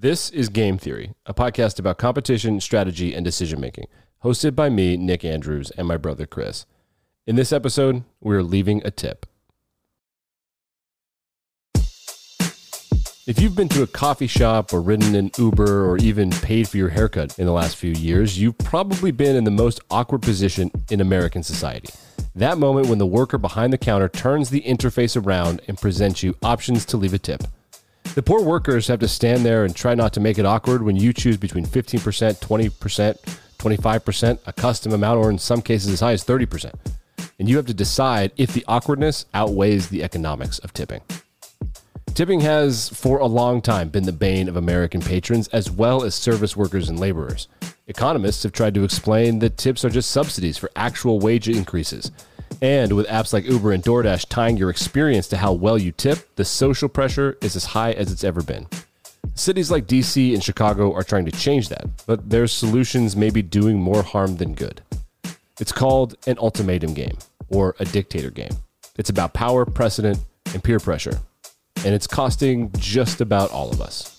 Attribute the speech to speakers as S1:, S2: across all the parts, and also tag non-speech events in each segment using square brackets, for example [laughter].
S1: This is Game Theory, a podcast about competition, strategy, and decision making, hosted by me, Nick Andrews, and my brother Chris. In this episode, we're leaving a tip. If you've been to a coffee shop or ridden an Uber or even paid for your haircut in the last few years, you've probably been in the most awkward position in American society. That moment when the worker behind the counter turns the interface around and presents you options to leave a tip. The poor workers have to stand there and try not to make it awkward when you choose between 15%, 20%, 25%, a custom amount, or in some cases as high as 30%. And you have to decide if the awkwardness outweighs the economics of tipping. Tipping has, for a long time, been the bane of American patrons as well as service workers and laborers. Economists have tried to explain that tips are just subsidies for actual wage increases. And with apps like Uber and DoorDash tying your experience to how well you tip, the social pressure is as high as it's ever been. Cities like DC and Chicago are trying to change that, but their solutions may be doing more harm than good. It's called an ultimatum game or a dictator game. It's about power, precedent, and peer pressure and it's costing just about all of us.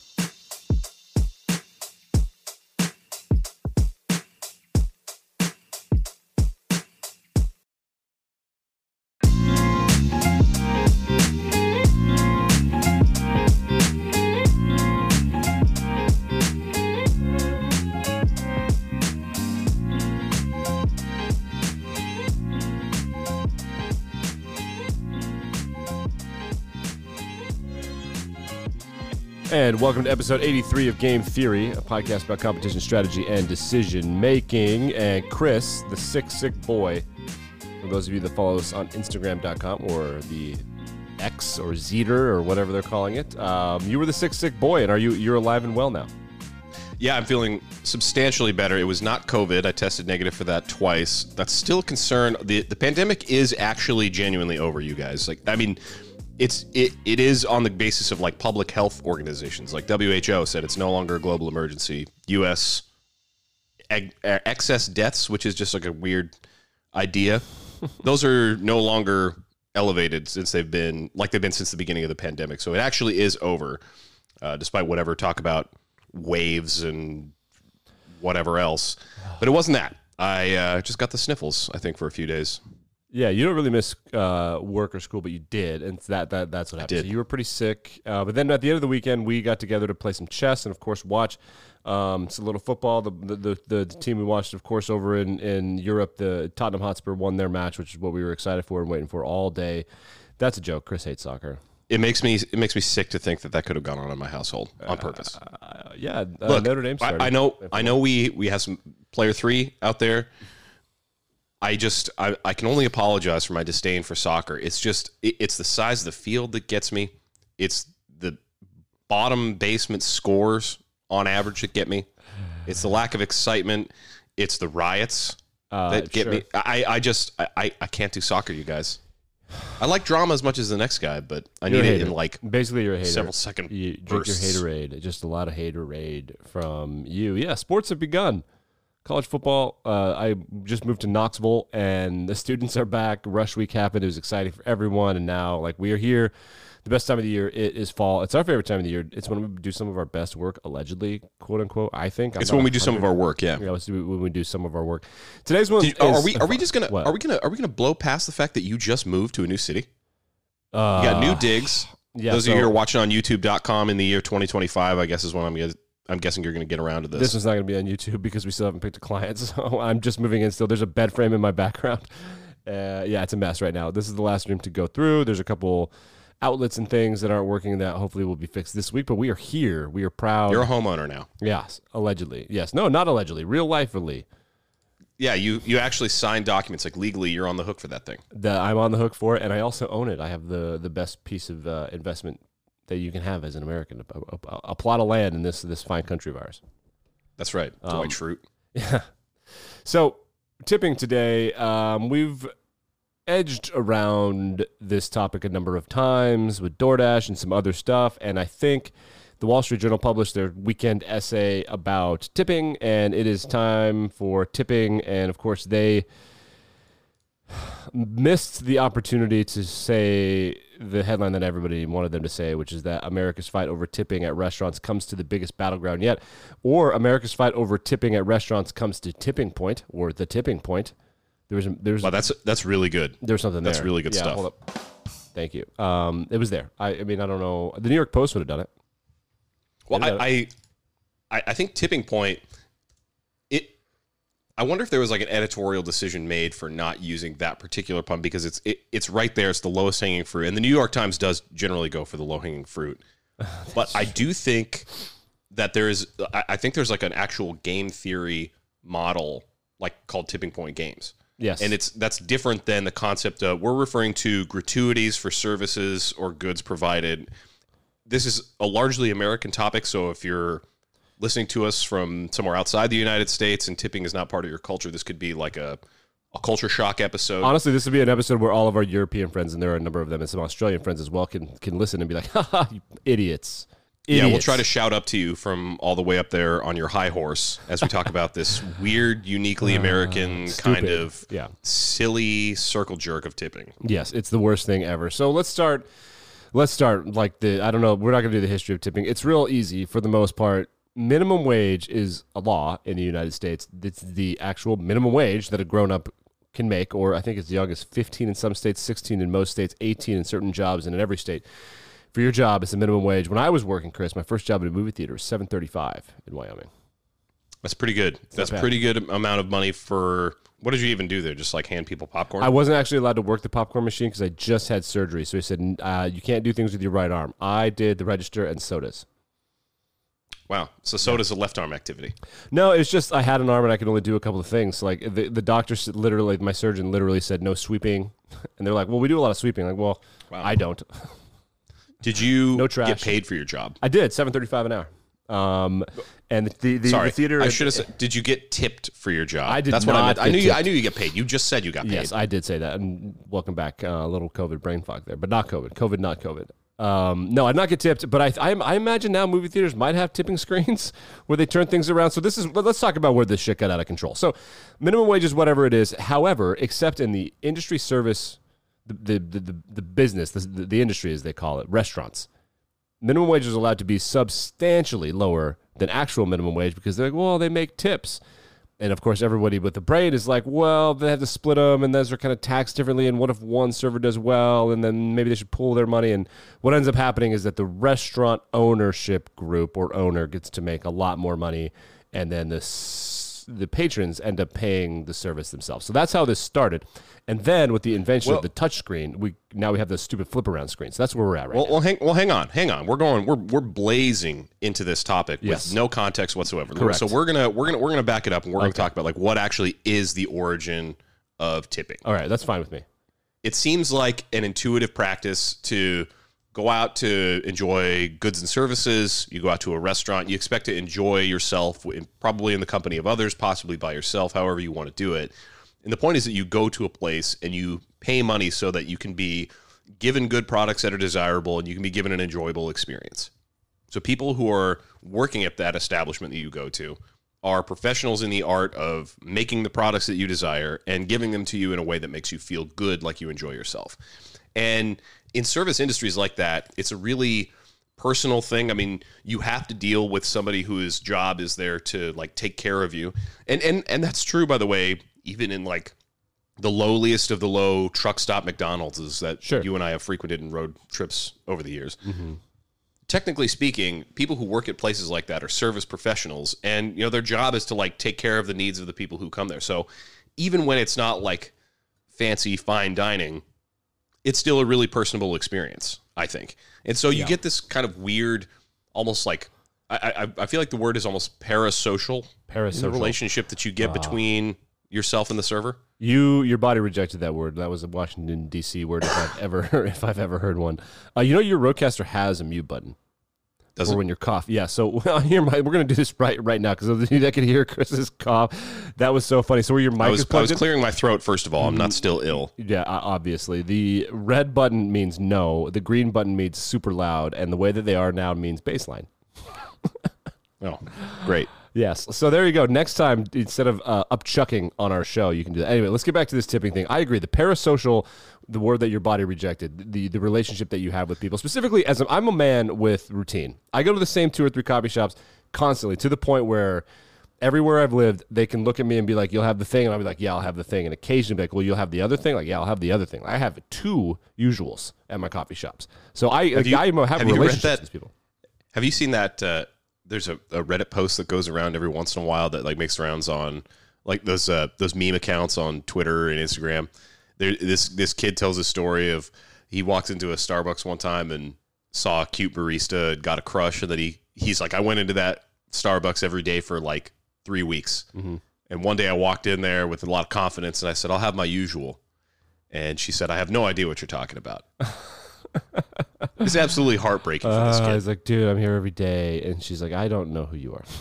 S1: And welcome to episode 83 of Game Theory, a podcast about competition strategy and decision making. And Chris, the sick, sick boy, for those of you that follow us on Instagram.com or the X or Zeter or whatever they're calling it, um, you were the sick, sick boy, and are you you're alive and well now?
S2: Yeah, I'm feeling substantially better. It was not COVID. I tested negative for that twice. That's still a concern. The the pandemic is actually genuinely over, you guys. Like, I mean it's it, it is on the basis of like public health organizations like WHO said it's no longer a global emergency. US eg- excess deaths, which is just like a weird idea, [laughs] those are no longer elevated since they've been like they've been since the beginning of the pandemic. So it actually is over, uh, despite whatever talk about waves and whatever else. But it wasn't that. I uh, just got the sniffles. I think for a few days.
S1: Yeah, you don't really miss uh, work or school, but you did, and that that that's what happened. So you were pretty sick, uh, but then at the end of the weekend, we got together to play some chess and, of course, watch um, some little football. The, the, the the team we watched, of course, over in in Europe, the Tottenham Hotspur won their match, which is what we were excited for and waiting for all day. That's a joke. Chris hates soccer.
S2: It makes me it makes me sick to think that that could have gone on in my household on purpose.
S1: Uh, yeah, uh,
S2: Look,
S1: Notre Dame.
S2: I, I know I know we we have some player three out there I just I, I can only apologize for my disdain for soccer. It's just it, it's the size of the field that gets me. It's the bottom basement scores on average that get me. It's the lack of excitement. It's the riots uh, that get sure. me. I, I just I, I can't do soccer, you guys. I like drama as much as the next guy, but I you're need it in like
S1: basically you're a hater.
S2: several second.
S1: You drink bursts. your haterade. Just a lot of haterade from you. Yeah, sports have begun college football. Uh, I just moved to Knoxville, and the students are back. Rush week happened. It was exciting for everyone, and now like we are here. The best time of the year it is fall. It's our favorite time of the year. It's when we do some of our best work, allegedly, quote unquote. I think
S2: I'm it's when we do some of our work. Yeah,
S1: yeah. when we do some of our work. Today's one.
S2: You, is, are we are we just gonna what? are we gonna are we gonna blow past the fact that you just moved to a new city? Uh, you got new digs. [sighs] Yeah, Those so, of you who are watching on YouTube.com in the year 2025, I guess is when I'm gonna I'm guessing you're going to get around to this.
S1: This one's not going to be on YouTube because we still haven't picked a client. [laughs] So I'm just moving in still. There's a bed frame in my background. [laughs] Uh, yeah, it's a mess right now. This is the last room to go through. There's a couple outlets and things that aren't working that hopefully will be fixed this week. But we are here. We are proud.
S2: You're a homeowner now.
S1: Yes, allegedly. Yes, no, not allegedly. Real lifely.
S2: Yeah, you you actually signed documents like legally. You're on the hook for that thing.
S1: The, I'm on the hook for it, and I also own it. I have the the best piece of uh, investment that you can have as an American, a, a, a plot of land in this this fine country of ours.
S2: That's right, um, Schrute. [laughs]
S1: Yeah. So tipping today, um, we've edged around this topic a number of times with DoorDash and some other stuff, and I think the Wall Street Journal published their weekend essay about tipping, and it is time for tipping, and of course they [sighs] missed the opportunity to say the headline that everybody wanted them to say, which is that America's fight over tipping at restaurants comes to the biggest battleground yet, or America's fight over tipping at restaurants comes to tipping point or the tipping point. There's there's
S2: Wow, that's that's really good.
S1: there's something there.
S2: that's really good
S1: Yeah,
S2: stuff.
S1: Hold up. Thank you. Um, it was there. I, I mean, I don't know. The New York Post would have done it.
S2: Well, I, I I I think tipping point. I wonder if there was like an editorial decision made for not using that particular pun because it's it, it's right there. It's the lowest hanging fruit, and the New York Times does generally go for the low hanging fruit. [laughs] but I do think that there is. I, I think there's like an actual game theory model like called tipping point games.
S1: Yes.
S2: And it's that's different than the concept of we're referring to gratuities for services or goods provided. This is a largely American topic, so if you're listening to us from somewhere outside the United States and tipping is not part of your culture, this could be like a, a culture shock episode.
S1: Honestly, this would be an episode where all of our European friends, and there are a number of them, and some Australian friends as well, can can listen and be like, [laughs] "Ha you idiots!"
S2: yeah, we'll try to shout up to you from all the way up there on your high horse as we talk [laughs] about this weird, uniquely ah, American kind of
S1: Yeah.
S2: silly circle jerk of tipping.
S1: Yes, it's the worst thing ever. So let's start. Let's start like the. I don't know. We're not going to do the history of tipping. It's real easy for the most part. Minimum wage is a law in the United States. It's the actual minimum wage that a grown up can make, or I think it's young as 15 in some states, 16 in most states, 18 in certain jobs, and in every state. For your job, it's the minimum wage. When I was working, Chris, my first job at a movie theater was 7.35 in Wyoming.
S2: That's pretty good. That's
S1: bad.
S2: pretty good amount of money for what did you even do there? Just like hand people popcorn?
S1: I wasn't actually allowed to work the popcorn machine because I just had surgery. So he said, uh, you can't do things with your right arm. I did the register and sodas.
S2: Wow. So soda's a left arm activity.
S1: No, it's just I had an arm and I could only do a couple of things. Like the, the doctor said, literally, my surgeon literally said no sweeping. [laughs] And they're like, well, we do a lot of sweeping. Like, well,
S2: Wow.
S1: I don't. [laughs]
S2: Did you
S1: No trash.
S2: get paid for your job?
S1: I did, 735 an hour. Um, and the, the,
S2: Sorry,
S1: the theater.
S2: I should have said. Did you get tipped for your job?
S1: I did
S2: That's what I
S1: not
S2: meant. I knew. You. I knew you get paid. You just said you got paid.
S1: Yes, I did say that. And welcome back. Uh, a little COVID brain fog there, but not COVID. COVID, not COVID. Um, no, I'd not get tipped, but I, I, I imagine now movie theaters might have tipping screens [laughs] where they turn things around. So this is let- let's talk about where this shit got out of control. So minimum wage is whatever it is. However, except in the industry service, the the the, the business, the, the industry as they call it, restaurants, minimum wage is allowed to be substantially lower than actual minimum wage because they're like, well, they make tips. And of course, everybody with the brain is like, well, they have to split them, and those are kind of taxed differently. And what if one server does well, and then maybe they should pool their money? And what ends up happening is that the restaurant ownership group or owner gets to make a lot more money, and then the the patrons end up paying the service themselves. So that's how this started. And then with the invention
S2: Well-
S1: of the touch screen, we now we have those stupid flip around screens. So that's where we're at right
S2: Well,
S1: now.
S2: well, hang, well, hang on, hang on. We're going. We're we're blazing into this topic
S1: Yes.
S2: with no context whatsoever.
S1: Correct.
S2: So we're gonna we're gonna we're gonna back it up and we're gonna talk about like what actually is the origin of tipping.
S1: All right, that's fine with me.
S2: it seems like an intuitive practice to go out to enjoy goods and services. You go out to a restaurant, you expect to enjoy yourself, probably in the company of others, possibly by yourself, however you want to do it. And the point is that you go to a place and you pay money so that you can be given good products that are desirable and you can be given an enjoyable experience. So people who are working at that establishment that you go to are professionals in the art of making the products that you desire and giving them to you in a way that makes you feel good like you enjoy yourself. And in service industries like that, it's a really personal thing. I mean, you have to deal with somebody whose job is there to like take care of you. And and and that's true by the way, even in like the lowliest of the low truck stop McDonald's is that
S1: Sure.
S2: you and I have frequented in road trips over the years mm-hmm. technically speaking, people who work at places like that are service professionals, and you know their job is to like take care of the needs of the people who come there. So even when it's not like fancy fine dining, it's still a really personable experience, I think. And so you get this kind of weird, almost like I, I I feel like the word is almost parasocial,
S1: Parasocial.
S2: relationship that you get between yourself and the server.
S1: You, your body rejected that word. That was a Washington D.C. word, if I've ever, [laughs] if I've ever heard one. Uh, you know, your Rodecaster has a mute button
S2: Does
S1: for
S2: it?
S1: when you're cough. Yeah. So [laughs] here, my, we're gonna do this right right now because I could hear [laughs] Chris's cough. That was so funny. So where your mic
S2: I was
S1: is
S2: I was
S1: in?
S2: clearing my throat first of all. I'm not still ill.
S1: Yeah, obviously. The red button means no. The green button means super loud, and the way that they are now means baseline. [laughs]
S2: Oh, great.
S1: Yes. So there you go. Next time, instead of uh, upchucking on our show, you can do that. Anyway, let's get back to this tipping thing. I agree. The parasocial, the word that your body rejected, the the relationship that you have with people, specifically as a, I'm a man with routine. I go to the same two or three coffee shops constantly to the point where everywhere I've lived, they can look at me and be like, "You'll have the thing," and I'll be like, "Yeah, I'll have the thing." And occasionally, be like, "Well, you'll have the other thing." Like, "Yeah, I'll have the other thing." I have two usuals at my coffee shops, so I like,
S2: you-
S1: I have,
S2: have you read
S1: relationships
S2: that-
S1: with these people.
S2: Have you seen that? Uh, there's a, a Reddit post that goes around every once in a while that like makes rounds on like those uh, those meme accounts on Twitter and Instagram. There, this this kid tells a story of he walks into a Starbucks one time and saw a cute barista, and got a crush, and then he he's like, I went into that Starbucks every day for like three weeks, and one day I walked in there with a lot of confidence, and I said, I'll have my usual, and she said, I have no idea what you're talking about. [laughs] it's absolutely heartbreaking for this
S1: Uh,
S2: kid.
S1: was like, "Dude, I'm here every day," and she's like, "I don't know who you are." [laughs]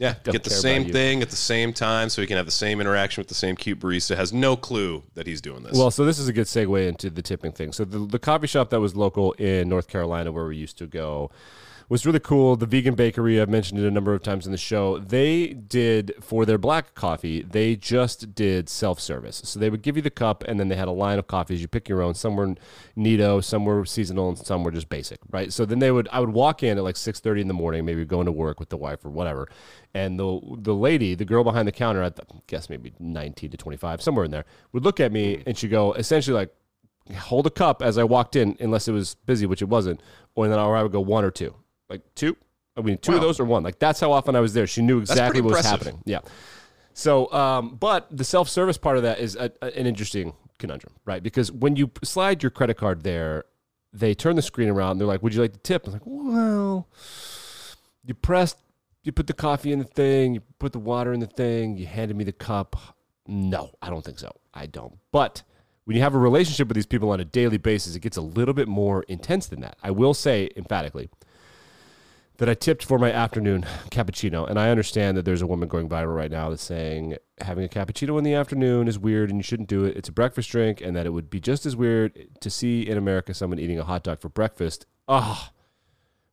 S2: Yeah, get the same thing at the same time so he can have the same interaction with the same cute barista. Has no clue that he's doing this.
S1: Well, so this is a good segue into the tipping thing. So the, the coffee shop that was local in North Carolina, where we used to go, was really cool. The vegan bakery, I've mentioned it a number of times in the show. They did for their black coffee, they just did self service. So they would give you the cup, and then they had a line of coffees. You pick your own. Some were nitro, some were seasonal, and some were just basic, right? So then they would, I would walk in at like six thirty in the morning, maybe going to work with the wife or whatever, and the the lady, the girl behind the counter, at I guess maybe nineteen to twenty five, somewhere in there, would look at me mm. and she'd go essentially like hold a cup as I walked in, unless it was busy, which it wasn't, or then I would go one or two, like two. I mean, two of those or one. Like that's how often I was there. She knew exactly what was happening. Yeah. So, um, but the self service part of that is a, a- an interesting conundrum, right? Because when you slide your credit card there, they turn the screen around. And they're like, "Would you like to tip?" I'm like, "Well, you pressed, you put the coffee in the thing, you put the water in the thing, you handed me the cup. No, I don't think so. I don't. But when you have a relationship with these people on a daily basis, it gets a little bit more intense than that. I will say emphatically that I tipped for my afternoon cappuccino. And I understand that there's a woman going viral right now that's saying having a cappuccino in the afternoon is weird and you shouldn't do it. It's a breakfast drink, and that it would be just as weird to see in America someone eating a hot dog for breakfast. Ah.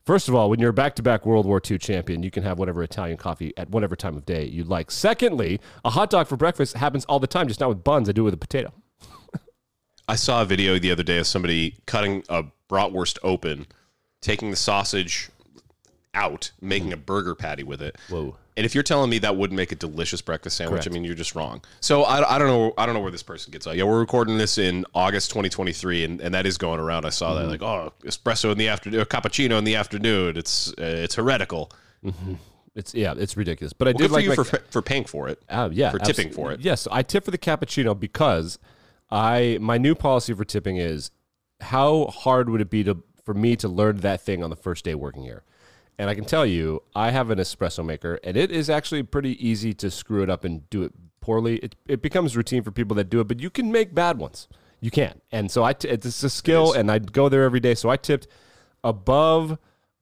S1: First of all, when you're a back to back World War II champion, you can have whatever Italian coffee at whatever time of day you like. Secondly, a hot dog for breakfast happens all the time, just not with buns. I do it with a potato. [laughs]
S2: I saw a video the other day of somebody cutting a bratwurst open, taking the sausage out, making a burger patty with it.
S1: Whoa.
S2: And if you're telling me that wouldn't make a delicious breakfast sandwich,
S1: Correct.
S2: I mean you're just wrong. So I, I don't know I don't know where this person gets out. Yeah, we're recording this in August 2023, and, and that is going around. I saw
S1: Mm-hmm.
S2: that like oh espresso in the afternoon, cappuccino in the afternoon. It's uh, it's heretical.
S1: It's yeah, it's ridiculous. But I
S2: Well,
S1: did
S2: for
S1: like
S2: you
S1: my-
S2: for for paying for it.
S1: Uh, yeah,
S2: for tipping
S1: absolutely.
S2: for it.
S1: Yes, I tip for the cappuccino because I my new policy for tipping is how hard would it be to for me to learn that thing on the first day working here? And I can tell you, I have an espresso maker, and it is actually pretty easy to screw it up and do it poorly. It, it becomes routine for people that do it, but you can make bad ones. You can, and so I t- it's a skill, and I go there every day. So I tipped above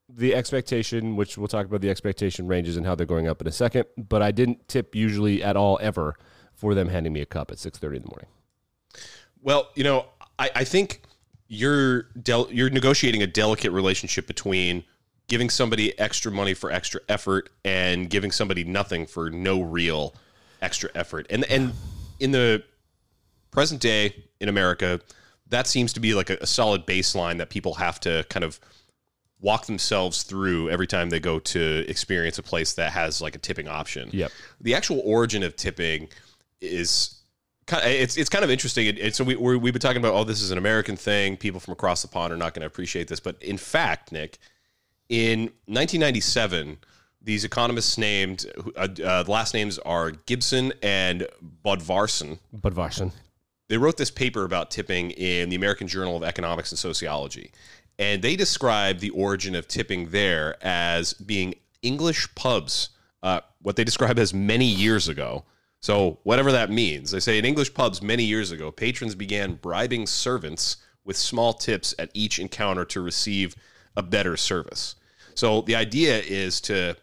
S1: the expectation, which we'll talk about the expectation ranges and how they're going up in a second. But I didn't tip usually at all ever for them handing me a cup at six thirty in the morning.
S2: Well, you know, I, I think you're del- you're negotiating a delicate relationship between giving somebody extra money for extra effort and giving somebody nothing for no real extra effort. And and in the present day in America, that seems to be like a, a solid baseline that people have to kind of walk themselves through every time they go to experience a place that has like a tipping option.
S1: Yep.
S2: The actual origin of tipping is kind of, it's it's kind of interesting. It, it's so we we've been talking about oh this is an American thing. People from across the pond are not going to appreciate this, but in fact, Nick, in 1997, these economists named uh, uh, the last names are Gibson and Bodvarsson
S1: But Varshan.
S2: they wrote this paper about tipping in the American Journal of Economics and Sociology. And they describe the origin of tipping there as being English pubs, uh, what they describe as many years ago. So, whatever that means, they say in English pubs many years ago, patrons began bribing servants with small tips at each encounter to receive a better service. So, the idea is to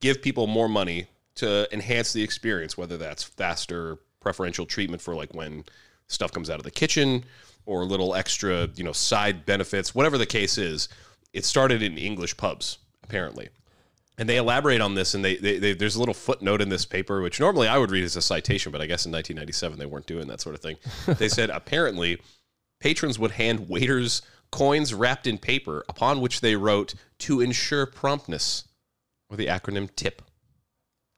S2: give people more money to enhance the experience, whether that's faster preferential treatment for like when stuff comes out of the kitchen or a little extra, you know, side benefits, whatever the case is. It started in English pubs, apparently. And they elaborate on this, and they, they, they, there's a little footnote in this paper, which normally I would read as a citation, but I guess in 1997 they weren't doing that sort of thing. [laughs] they said apparently patrons would hand waiters coins wrapped in paper, upon which they wrote to ensure promptness, or the acronym TIP.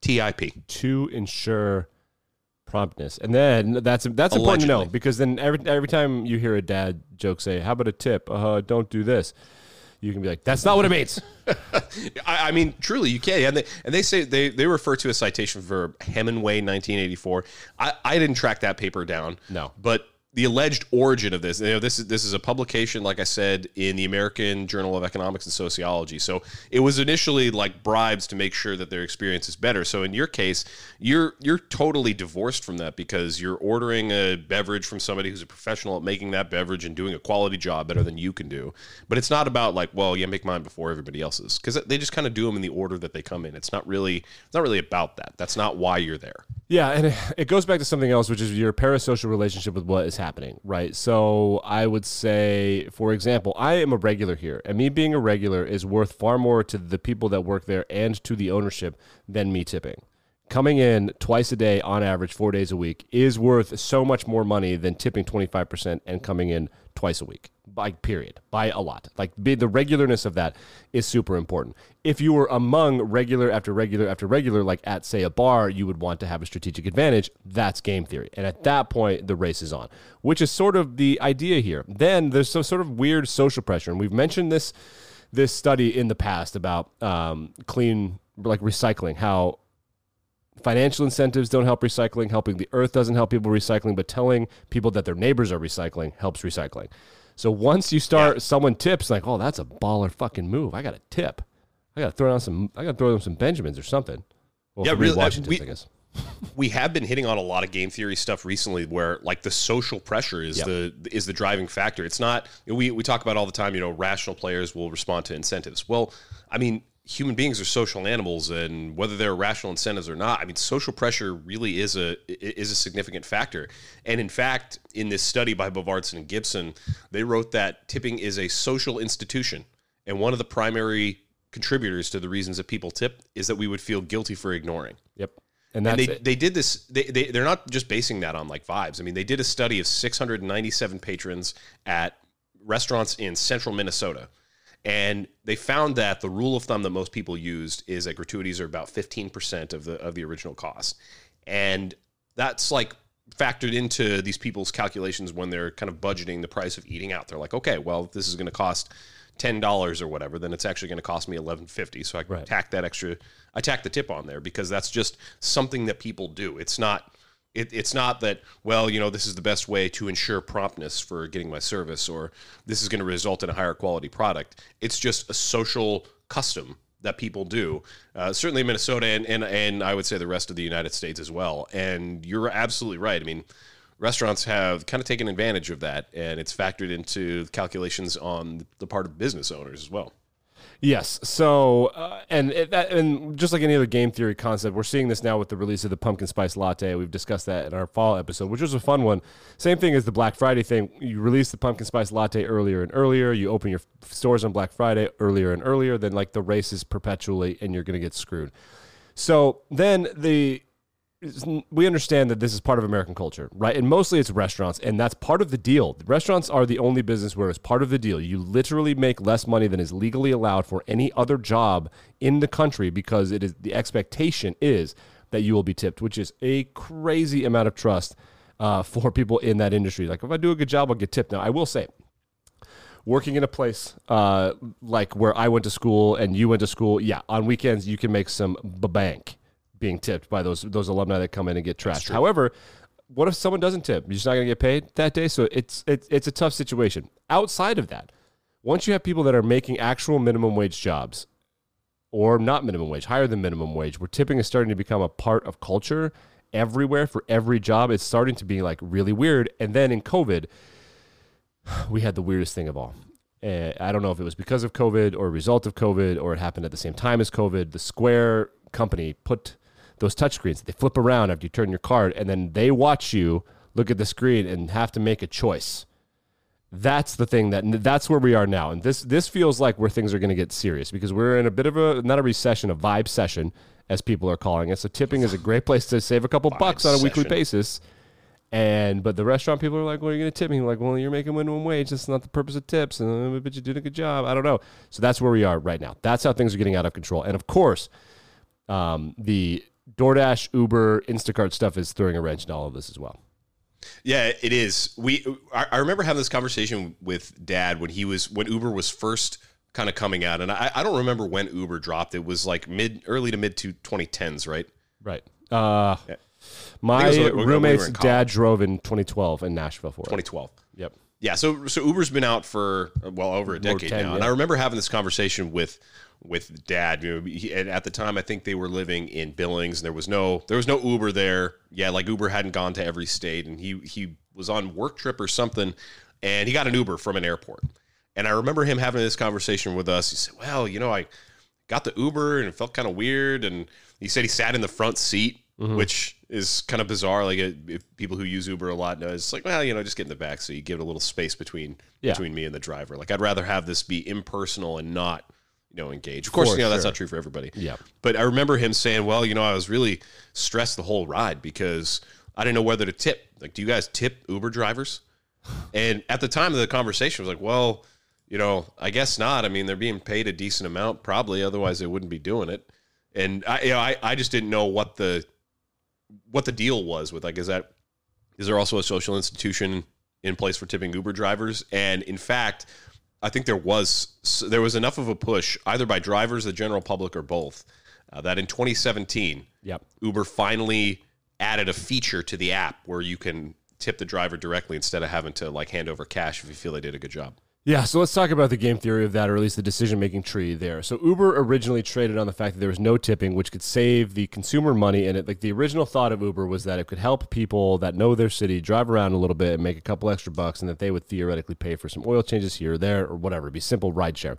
S2: TIP.
S1: To ensure promptness. And then that's that's important to know because then every every time you hear a dad joke say, "How about a tip? Uh, don't do this." You can be like, "That's not what it means." [laughs]
S2: I, I mean, truly, you can. And they, and they say they, they refer to a citation for Hemingway, 1984. I, I didn't track that paper down.
S1: No.
S2: but the alleged origin of this, you know, this is this is a publication, like I said, in the American Journal of Economics and Sociology. So it was initially like bribes to make sure that their experience is better. So in your case, you're you're totally divorced from that because you're ordering a beverage from somebody who's a professional at making that beverage and doing a quality job better than you can do. But it's not about like, well, yeah, make mine before everybody else's because they just kind of do them in the order that they come in. It's not really it's not really about that. That's not why you're there.
S1: Yeah, and it- goes back to something else, which is your parasocial relationship with what is happening, right? So I would say, for example, I am a regular here, and me being a regular is worth far more to the people that work there and to the ownership than me tipping. Coming in twice a day on average, four days a week, is worth so much more money than tipping 25% and coming in twice a week. By period, by a lot. Like be, the regularness of that is super important. If you were among regular after regular after regular, like at say a bar, you would want to have a strategic advantage. That's game theory, and at that point, the race is on, which is sort of the idea here. Then there's some sort of weird social pressure, and we've mentioned this this study in the past about um, clean like recycling, how financial incentives don't help recycling, helping the earth doesn't help people recycling, but telling people that their neighbors are recycling helps recycling. So once you start, someone tips like, "Oh, that's a baller fucking move. I got a tip. I got to throw down some. I got to throw them some Benjamins or something." Well,
S2: Yeah, really, uh,
S1: Washington's,
S2: we-
S1: I guess. [laughs]
S2: we have been hitting on a lot of game theory stuff recently where like the social pressure is
S1: Yep.
S2: the is the driving factor it's not we, we talk about all the time you know rational players will respond to incentives well i mean human beings are social animals and whether they're rational incentives or not i mean social pressure really is a is a significant factor and in fact in this study by bodvarsson and gibson they wrote that tipping is a social institution and one of the primary contributors to the reasons that people tip is that we would feel guilty for ignoring
S1: Yep. And
S2: and they,
S1: it.
S2: they did this they, they they're not just basing that on like vibes i mean they did a study of 697 patrons at restaurants in central minnesota and they found that the rule of thumb that most people used is that gratuities are about 15% of the of the original cost and that's like factored into these people's calculations when they're kind of budgeting the price of eating out they're like okay well if this is going to cost ten dollars or whatever, then it's actually going to cost me eleven fifty. So I
S1: Right.
S2: tack that extra, I tack the tip on there because that's just something that people do. It's not, it, it's not that well, you know, this is the best way to ensure promptness for getting my service, or this is going to result in a higher quality product. It's just a social custom that people do, uh, certainly in Minnesota and, and and I would say the rest of the United States as well. And you're absolutely right. I mean, restaurants have kind of taken advantage of that, and it's factored into calculations on the part of business owners as well.
S1: Yes. So, uh, and and just like any other game theory concept, we're seeing this now with the release of the pumpkin spice latte. We've discussed that in our fall episode, which was a fun one. Same thing as the Black Friday thing. You release the pumpkin spice latte earlier and earlier. You open your stores on Black Friday earlier and earlier. Then, like the race is perpetually, and you're going to get screwed. So then the we understand that this is part of American culture, right? And mostly it's restaurants, and that's part of the deal. Restaurants are the only business where it's part of the deal. You literally make less money than is legally allowed for any other job in the country because it is the expectation is that you will be tipped, which is a crazy amount of trust uh, [laughs] for people in that industry. Like if I do a good job, I'll get tipped. Now I will say, working in a place uh, like where I went to school and you went to school, yeah, on weekends you can make some bank being tipped by those those alumni that come in and get trashed. However, what if someone doesn't tip? You're just not going to get paid that day. So it's it's it's a tough situation. Outside of that, once you have people that are making actual minimum wage jobs or not minimum wage, higher than minimum wage, where tipping is starting to become a part of culture everywhere for every job. It's starting to be like really weird. And then in COVID, we had the weirdest thing of all. Uh, I don't know if it was because of COVID or a result of COVID or it happened at the same time as COVID. The Square company put those touchscreens, they flip around after you turn your card, and then they watch you look at the screen and have to make a choice. That's the thing that that's where we are now, and this this feels like where things are going to get serious because we're in a bit of a not a recession, a vibe session, as people are calling it. So tipping is a great place to save a couple bucks on a weekly basis. And but the restaurant people are like, "Well, you're you going to tip me?" like, "Well, you're making minimum wage. That's not the purpose of tips." And uh, but you're doing a good job. I don't know. So that's where we are right now. That's how things are getting out of control. And of course, um, the DoorDash, Uber, Instacart stuff is throwing a wrench in all of this as well.
S2: Yeah, it is. We I, remember having this conversation with Dad when he was when Uber was first kind of coming out, and I, I don't remember when Uber dropped. It was like mid early to mid to 2010s, right?
S1: Right. Uh,
S2: Yeah.
S1: My
S2: I think it was when we
S1: roommate's dad drove in 2012 in Nashville for it.
S2: 2012.
S1: Yep.
S2: Yeah, so so Uber's been out for uh, well over a decade
S1: 10,
S2: now, and. I remember having this conversation with with Dad. You know, he, and at the time, I think they were living in Billings, and there was no there was no Uber there. Yeah, like Uber hadn't gone to every state, and he he was on work trip or something, and he got an Uber from an airport. And I remember him having this conversation with us. He said, "Well, you know, I got the Uber and it felt kind of weird." And he said he sat in the front seat,
S1: Mm-hmm.
S2: which is kind of bizarre. Like it, if people who use Uber a lot know, it's like, well, you know, just get in the back so you give it a little space between
S1: Yeah.
S2: between me and the driver. Like I'd rather have this be impersonal and not, you know, engage. Of course,
S1: For
S2: you know that's not true for everybody.
S1: Yeah.
S2: But I remember him saying, "Well, you know, I was really stressed the whole ride because I didn't know whether to tip. Like, do you guys tip Uber drivers?" And at the time of the conversation, I was like, "Well, you know, I guess not. I mean, they're being paid a decent amount, probably. Otherwise, they wouldn't be doing it." And I, you know, I, I just didn't know what the what the deal was with like, is that is there also a social institution in place for tipping Uber drivers? And in fact, I think there was there was enough of a push either by drivers, the general public, or both uh, that in 2017,
S1: Yep.
S2: Uber finally added a feature to the app where you can tip the driver directly instead of having to like hand over cash if you feel they did a good job.
S1: Yeah, so let's talk about the game theory of that, or at least the decision making tree there. So Uber originally traded on the fact that there was no tipping, which could save the consumer money. And it, like the original thought of Uber was that it could help people that know their city drive around a little bit and make a couple extra bucks, and that they would theoretically pay for some oil changes here or there or whatever. It'd be simple rideshare.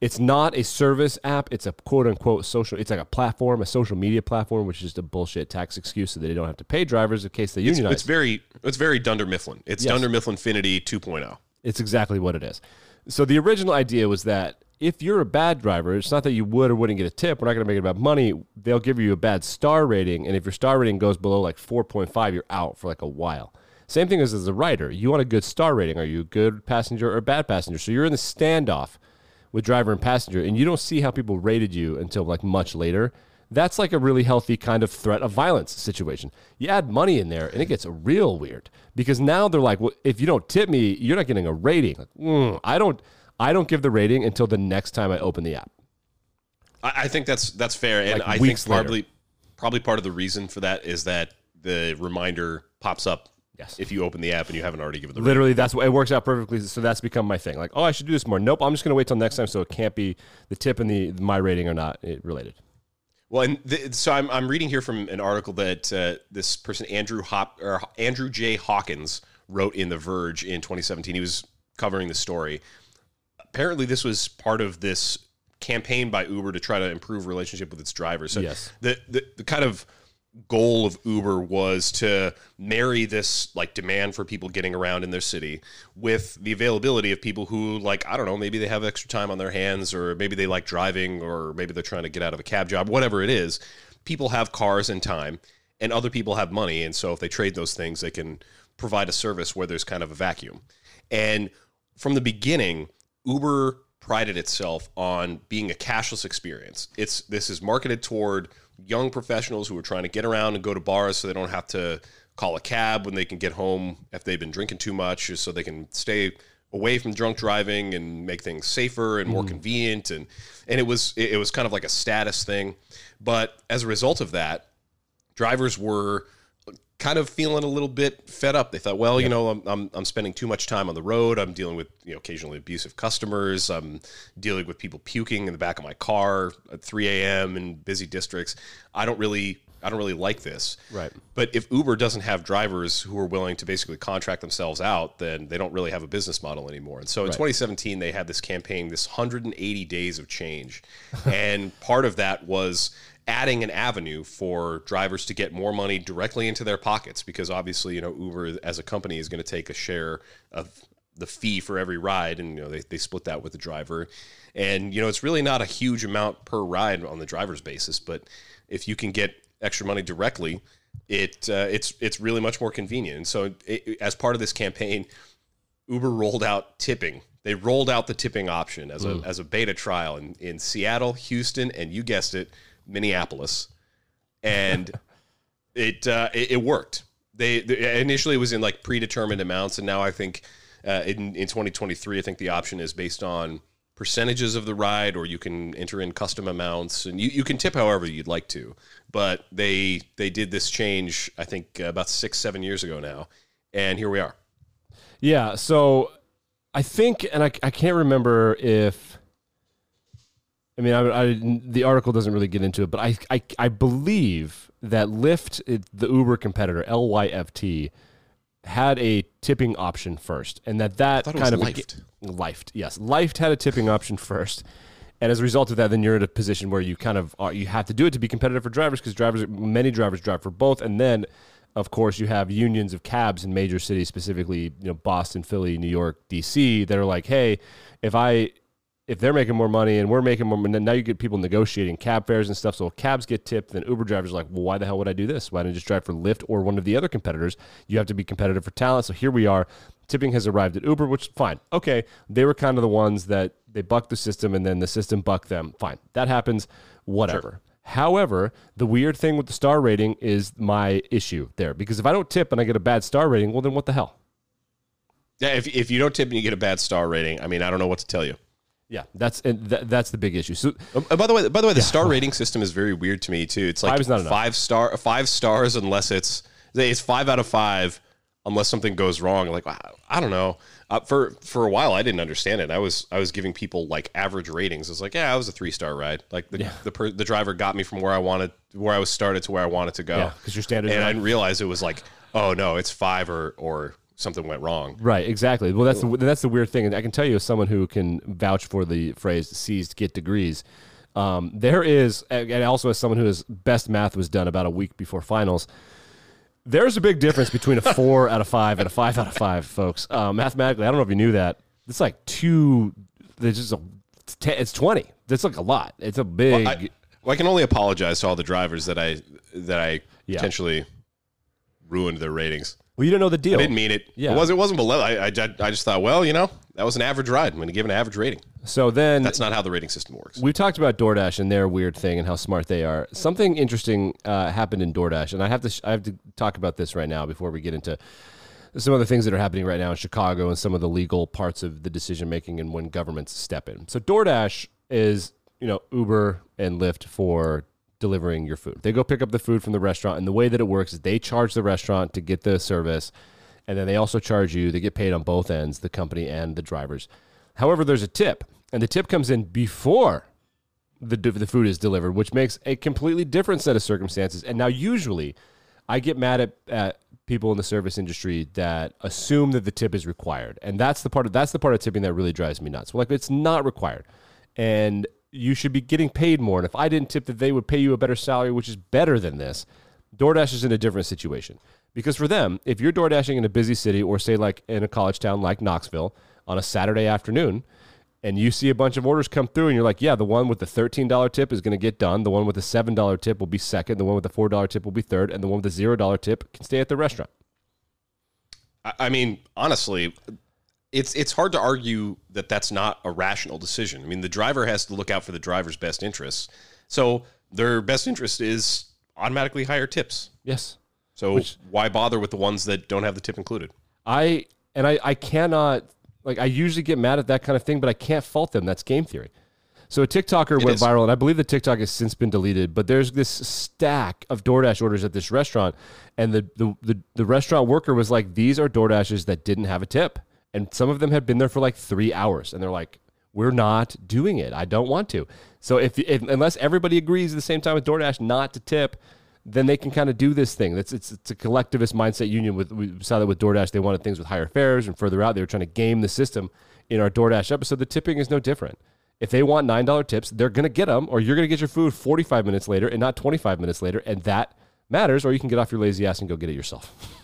S1: It's not a service app. It's a quote unquote social. It's like a platform, a social media platform, which is just a bullshit tax excuse so that they don't have to pay drivers in case they
S2: It's,
S1: unionize.
S2: it's very it's very Dunder Mifflin. It's
S1: Yes.
S2: Dunder Mifflin Infinity oh. 2.0.
S1: It's exactly what it is. So the original idea was that if you're a bad driver, it's not that you would or wouldn't get a tip. We're not going to make it about money. They'll give you a bad star rating, and if your star rating goes below like 4.5, you're out for like a while. Same thing as as a writer. You want a good star rating. Are you a good passenger or bad passenger? So you're in the standoff with driver and passenger, and you don't see how people rated you until like much later. That's like a really healthy kind of threat of violence situation. You add money in there, and it gets real weird because now they're like, well, if you don't tip me, you're not getting a rating. Like, mm, I don't, I don't give the rating until the next time I open the app.
S2: I, I think that's that's fair, and
S1: Like
S2: I think
S1: weeks later.
S2: probably probably part of the reason for that is that the reminder pops up
S1: Yes.
S2: if you open the app and you haven't already given the rating.
S1: Literally, that's what it works out perfectly. So that's become my thing. Like, oh, I should do this more. Nope, I'm just going to wait till next time. So it can't be the tip and the my rating are not eh, related.
S2: Well, and th- so I'm, I'm reading here from an article that uh, this person Andrew Hop or Andrew J Hawkins wrote in The Verge in 2017. He was covering the story. Apparently, this was part of this campaign by Uber to try to improve relationship with its drivers. So
S1: Yes.
S2: the, the the kind of goal of Uber was to marry this like demand for people getting around in their city with the availability of people who like I don't know maybe they have extra time on their hands or maybe they like driving or maybe they're trying to get out of a cab job whatever it is. People have cars and time and other people have money. And so if they trade those things they can provide a service where there's kind of a vacuum. And from the beginning Uber prided itself on being a cashless experience. It's this is marketed toward young professionals who are trying to get around and go to bars so they don't have to call a cab when they can get home if they've been drinking too much so they can stay away from drunk driving and make things safer and more hmm. convenient. And and it was it was kind of like a status thing. But as a result of that drivers were kind of feeling a little bit fed up. They thought, well, you know, I'm, I'm, I'm spending too much time on the road. I'm dealing with, you know, occasionally abusive customers. I'm dealing with people puking in the back of my car at 3 a.m. in busy districts. I don't really, I don't really like this.
S1: Right.
S2: But if Uber doesn't have drivers who are willing to basically contract themselves out, then they don't really have a business model anymore. And so in 2017, they had this campaign, this 180 days of change. and part of that was adding an avenue for drivers to get more money directly into their pockets because obviously, you know, Uber as a company is going to take a share of the fee for every ride, and you know they they split that with the driver, and you know it's really not a huge amount per ride on the driver's basis, but if you can get extra money directly, it uh, it's it's really much more convenient. And so, it, as part of this campaign, Uber rolled out tipping. They rolled out the tipping option as a as a beta trial in, in Seattle, Houston, and you guessed it, Minneapolis, and it, uh, it it worked. They, they initially it was in like predetermined amounts, and now I think uh, in in 2023, I think the option is based on percentages of the ride, or you can enter in custom amounts, and you, you can tip however you'd like to. But they they did this change, I think, about six seven years ago now, and here we are.
S1: Yeah. So I think, and I, I can't remember if. I mean, I, I, the article doesn't really get into it, but I, I, I believe that Lyft, it, the Uber competitor, LYFT, had a tipping option first, and that that kind of
S2: Lyft.
S1: Lyft, yes, Lyft had a tipping option first, and as a result of that, then you're in a position where you kind of are, you have to do it to be competitive for drivers because drivers, many drivers drive for both, and then of course, you have unions of cabs in major cities, specifically, you know, Boston, Philly, New York, DC, that are like, hey, if I if they're making more money and we're making more money, now you get people negotiating cab fares and stuff. So if cabs get tipped, then Uber drivers are like, well, why the hell would I do this? Why don't I just drive for Lyft or one of the other competitors? You have to be competitive for talent. So here we are. Tipping has arrived at Uber, which fine. Okay. They were kind of the ones that they bucked the system and then the system bucked them. Fine. That happens. Whatever. Sure. However, the weird thing with the star rating is my issue there because if I don't tip and I get a bad star rating, well, then what the hell?
S2: Yeah, if, if you don't tip and you get a bad star rating, I mean, I don't know what to tell you.
S1: Yeah, that's and th- that's the big issue. So,
S2: uh, by the way, by the way, the yeah. star rating system is very weird to me too. It's like five, star, five stars unless it's it's five out of five unless something goes wrong. Like I don't know. Uh, for for a while, I didn't understand it. I was I was giving people like average ratings. I was like, yeah, I was a three star ride. Like the yeah. the, per, the driver got me from where I wanted, where I was started to where I wanted to go.
S1: Yeah, because your standard.
S2: And I didn't realize it was like, oh no, it's five or or something went wrong.
S1: Right, exactly. Well, that's the, that's the weird thing, and I can tell you, as someone who can vouch for the phrase "Cs get degrees," um, there is, and also as someone whose best math was done about a week before finals. There's a big difference between a four out of five and a five out of five, folks. Uh, mathematically, I don't know if you knew that. It's like two. There's just a. It's twenty. It's like a lot. It's a big.
S2: Well, I, well, I can only apologize to all the drivers that I that I yeah. potentially ruined their ratings.
S1: Well, you don't know the deal.
S2: I didn't mean it. Yeah. It wasn't, it wasn't below. I, I, I just thought, well, you know, that was an average ride. I'm going to give an average rating.
S1: So then.
S2: That's not how the rating system works.
S1: We've talked about DoorDash and their weird thing and how smart they are. Something interesting uh, happened in DoorDash, and I have to sh- I have to talk about this right now before we get into some of the things that are happening right now in Chicago and some of the legal parts of the decision making and when governments step in. So DoorDash is you know Uber and Lyft for delivering your food. They go pick up the food from the restaurant, and the way that it works is they charge the restaurant to get the service, and then they also charge you. They get paid on both ends, the company and the drivers. However, there's a tip, and the tip comes in before the the food is delivered, which makes a completely different set of circumstances. And now, usually, I get mad at, at people in the service industry that assume that the tip is required, and that's the part of that's the part of tipping that really drives me nuts. Like it's not required, and you should be getting paid more. And if I didn't tip that they would pay you a better salary, which is better than this, DoorDash is in a different situation. Because for them, if you're DoorDashing in a busy city or say like in a college town like Knoxville on a Saturday afternoon, and you see a bunch of orders come through and you're like, yeah, the one with the $13 tip is going to get done. The one with the $7 tip will be second. The one with the $4 tip will be third. And the one with the $0 tip can stay at the restaurant.
S2: I mean, honestly, it's it's hard to argue that that's not a rational decision. I mean, the driver has to look out for the driver's best interests. So their best interest is automatically higher tips.
S1: Yes.
S2: So Which, why bother with the ones that don't have the tip included?
S1: I and I I cannot like I usually get mad at that kind of thing, but I can't fault them. That's game theory. So a TikToker it went is. viral, and I believe the TikTok has since been deleted. But there's this stack of DoorDash orders at this restaurant, and the the the, the restaurant worker was like, "These are DoorDashes that didn't have a tip." And some of them had been there for like three hours, and they're like, "We're not doing it. I don't want to." So if, if unless everybody agrees at the same time with DoorDash not to tip, then they can kind of do this thing. That's it's, it's a collectivist mindset union. With we saw that with DoorDash, they wanted things with higher fares and further out. They were trying to game the system. In our DoorDash episode, the tipping is no different. If they want nine dollar tips, they're gonna get them, or you're gonna get your food forty five minutes later and not twenty five minutes later, and that matters. Or you can get off your lazy ass and go get it yourself. [laughs]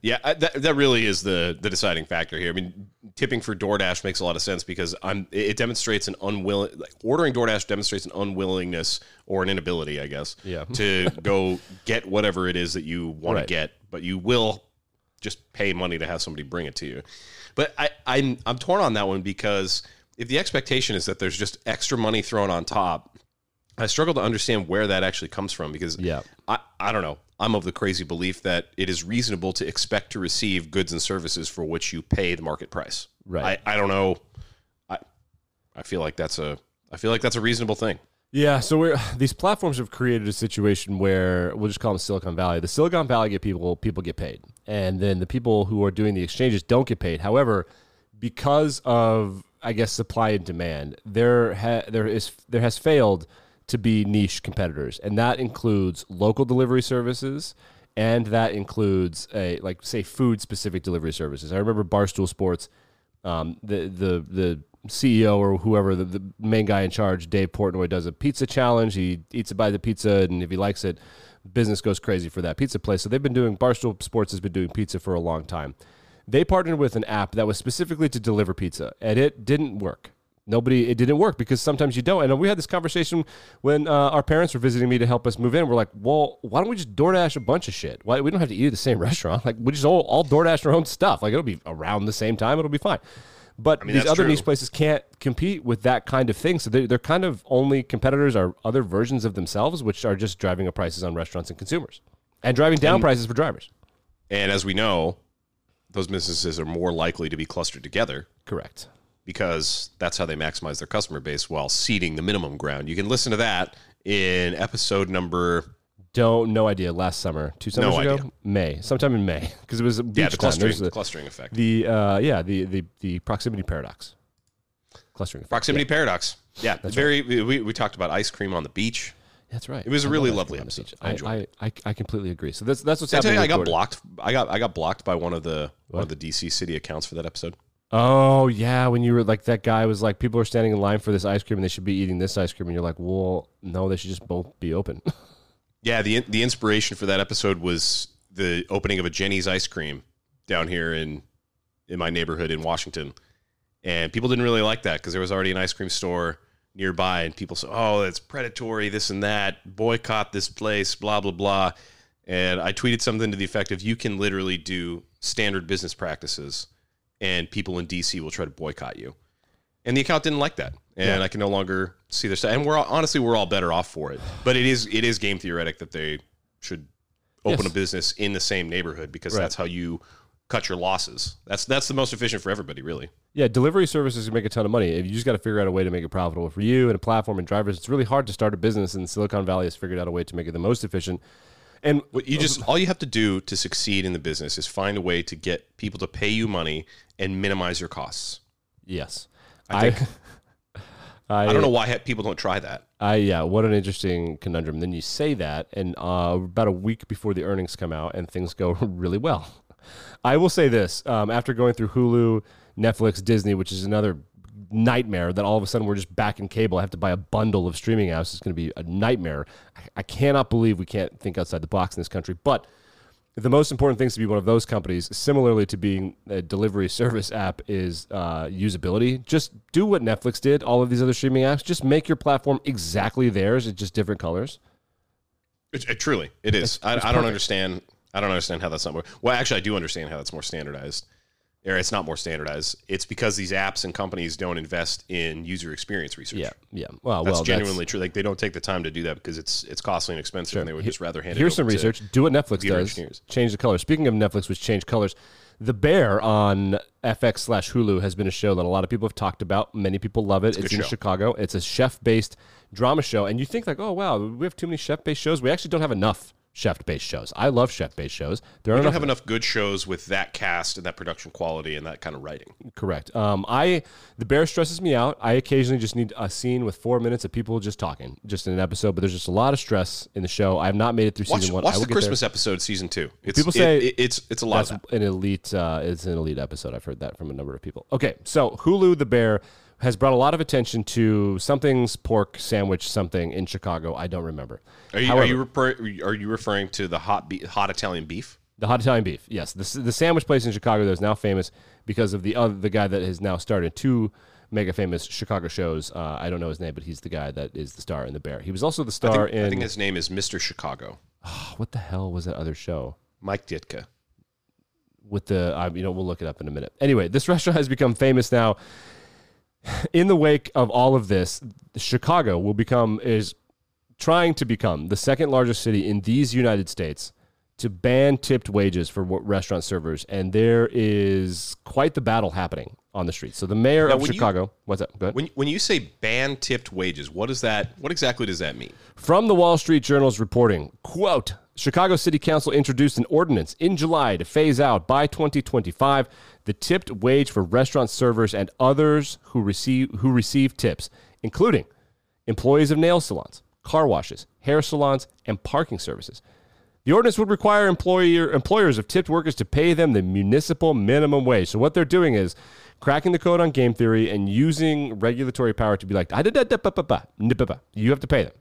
S2: Yeah, uh, that, that really is the the deciding factor here. I mean, tipping for DoorDash makes a lot of sense because I'm it demonstrates an unwilling like ordering DoorDash demonstrates an unwillingness or an inability, I guess,
S1: Yeah. [laughs]
S2: to go get whatever it is that you want
S1: Right.
S2: to get, but you will just pay money to have somebody bring it to you. But I I'm I'm torn on that one because if the expectation is that there's just extra money thrown on top, I struggle to understand where that actually comes from because
S1: Yeah.
S2: I, I don't know. I'm of the crazy belief that it is reasonable to expect to receive goods and services for which you pay the market price.
S1: Right.
S2: I, I don't know. I I feel like that's a I feel like that's a reasonable thing.
S1: Yeah, so we're these platforms have created a situation where we'll just call them Silicon Valley. The Silicon Valley get people, people get paid, and then the people who are doing the exchanges don't get paid. However, because of I guess supply and demand, there ha- there is there has failed to be niche competitors, and that includes local delivery services, and that includes a like say food specific delivery services. I remember Barstool Sports um, the the the CEO or whoever the, the main guy in charge, Dave Portnoy, does a pizza challenge. He eats bite of the pizza, and if he likes it, business goes crazy for that pizza place. So they've been doing Barstool Sports has been doing pizza for a long time. They partnered with an app that was specifically to deliver pizza, and it didn't work. Nobody, it didn't work because sometimes you don't. And we had this conversation when uh, our parents were visiting me to help us move in. We're like, well, why don't we just DoorDash a bunch of shit? Why we don't have to eat at the same [laughs] restaurant? Like we just all, all DoorDash our own stuff. Like it'll be around the same time. It'll be fine. But
S2: mean,
S1: these other
S2: true.
S1: niche places can't compete with that kind of thing. So they're, they're kind of only competitors are other versions of themselves, which are just driving up prices on restaurants and consumers and driving down prices for drivers.
S2: And as we know, those businesses are more likely to be clustered together
S1: Correct.
S2: Because that's how they maximize their customer base while ceding the minimum ground. You can listen to that in episode number
S1: Don't no idea. Last summer, two summers
S2: No
S1: ago,
S2: idea.
S1: May, sometime in May, [laughs] because it was
S2: yeah, the clustering,
S1: the,
S2: clustering effect.
S1: the uh, yeah the, the the proximity paradox. Clustering. effect.
S2: Proximity paradox. Yeah, that's very. We, we taled about ice cream on the beach.
S1: That's right.
S2: It was a
S1: I
S2: really lovely episode. I
S1: I,
S2: enjoyed
S1: I, I, completely agree. So that's that's what's
S2: Did
S1: happening.
S2: I got blocked? I got I got blocked by one of the one of the DC city accounts for that episode.
S1: Oh yeah, when you were like that guy was like people are standing in line for this ice cream and they should be eating this ice cream and you're like, well, no, they should just both be open. [laughs]
S2: Yeah, the the inspiration for that episode was the opening of a Jeni's ice cream down here in in my neighborhood in Washington, and people didn't really like that because there was already an ice cream store nearby, and people said, "Oh, it's predatory, this and that, boycott this place, blah blah blah." And I tweeted something to the effect of, "You can literally do standard business practices, and people in DC will try to boycott you." And the account didn't like that, and
S1: Yeah.
S2: I can no longer see their stuff. And we're all, honestly we're all better off for it. But it is it is game theoretic that they should open
S1: Yes.
S2: a business in the same neighborhood because
S1: Right.
S2: that's how you cut your losses. That's that's the most efficient for everybody, really.
S1: yeah, delivery services can make a ton of money. If you just got to figure out a way to make it profitable for you and a platform and drivers, it's really hard to start a business. And Silicon Valley has figured out a way to make it the most efficient. And
S2: What you just all you have to do to succeed in the business is find a way to get people to pay you money and minimize your costs.
S1: yes,
S2: I
S1: I,
S2: think- [laughs]
S1: I,
S2: I don't know why people don't try that.
S1: I yeah, what an interesting conundrum. Then you say that, and uh, about a week before the earnings come out, and things go [laughs] really well. I will say this: um, after going through Hulu, Netflix, Disney, which is another nightmare, that all of a sudden we're just back in cable. I have to buy a bundle of streaming apps. It's going to be a nightmare. I, I cannot believe we can't think outside the box in this country, but. The most important things to be one of those companies, similarly to being a delivery [laughs] service app, is uh, usability. Just do what Netflix did, all of these other streaming apps. Just make your platform exactly theirs, it's just different colors.
S2: It, it truly, it is. I,
S1: it's
S2: I don't understand. I don't understand how that's not more. Well, actually, I do understand how that's more standardized. Or it's not more standardized. It's because these apps and companies don't invest in user experience research.
S1: Yeah, yeah. Well,
S2: That's
S1: well,
S2: genuinely true. Like they don't take the time to do that because it's it's costly and expensive, and they would just rather hand
S1: Here's
S2: it
S1: some research. Do what Netflix does.
S2: engineers.
S1: Change the color. Speaking of Netflix, which changed colors, The Bear on FX slash Hulu has been a show that a lot of people have talked about. Many people love it. It's,
S2: good
S1: in
S2: show.
S1: Chicago. It's a chef based drama show, and you think like, oh wow, we have too many chef based shows. We actually don't have enough chef based shows. I love chef based shows. There
S2: We don't
S1: enough.
S2: have enough good shows with that cast and that production quality and that kind of writing.
S1: Correct. Um, I the bear stresses me out. I occasionally just need a scene with four minutes of people just talking, just in an episode. But there's just a lot of stress in the show. I have not made it through
S2: Watch,
S1: season one.
S2: watch
S1: I will
S2: the
S1: get there.
S2: Christmas episode, season two. It's,
S1: People
S2: it-
S1: say
S2: it- it's it's a lot
S1: That's an elite. Uh, it's an elite episode. I've heard that from a number of people. Okay, so Hulu the Bear has brought a lot of attention to something's pork sandwich something in Chicago. I don't remember.
S2: Are you,
S1: However-
S2: are you refer, are you referring to the hot be, hot Italian beef?
S1: The hot Italian beef. Yes, the the sandwich place in Chicago that is now famous because of the other the guy that has now started two mega famous Chicago shows. Uh, I don't know his name, but he's the guy that is the star in The Bear. He was also the
S2: I
S1: star
S2: think, I
S1: in
S2: think his name is Mr. Chicago.
S1: what the hell was that other show?
S2: Mike Ditka.
S1: with the uh, you know we'll look it up in a minute. Anyway, this [laughs] restaurant has become famous now. In the wake of all of this, Chicago will become is trying to become the second largest city in these United States to ban tipped wages for restaurant servers, and there is quite the battle happening on the streets. So the mayor
S2: Now,
S1: of
S2: when you-
S1: Chicago, what's up? Go ahead.
S2: When when you say ban tipped wages, what is that? What exactly does that mean?
S1: From the Wall Street Journal's reporting, quote, Chicago City Council introduced an ordinance in July to phase out by 2025 the tipped wage for restaurant servers and others who receive who receive tips, including employees of nail salons, car washes, hair salons, and parking services. The ordinance would require employer, employers of tipped workers to pay them the municipal minimum wage. So what they're doing is cracking the code on game theory and using regulatory power to be like, you have to pay them.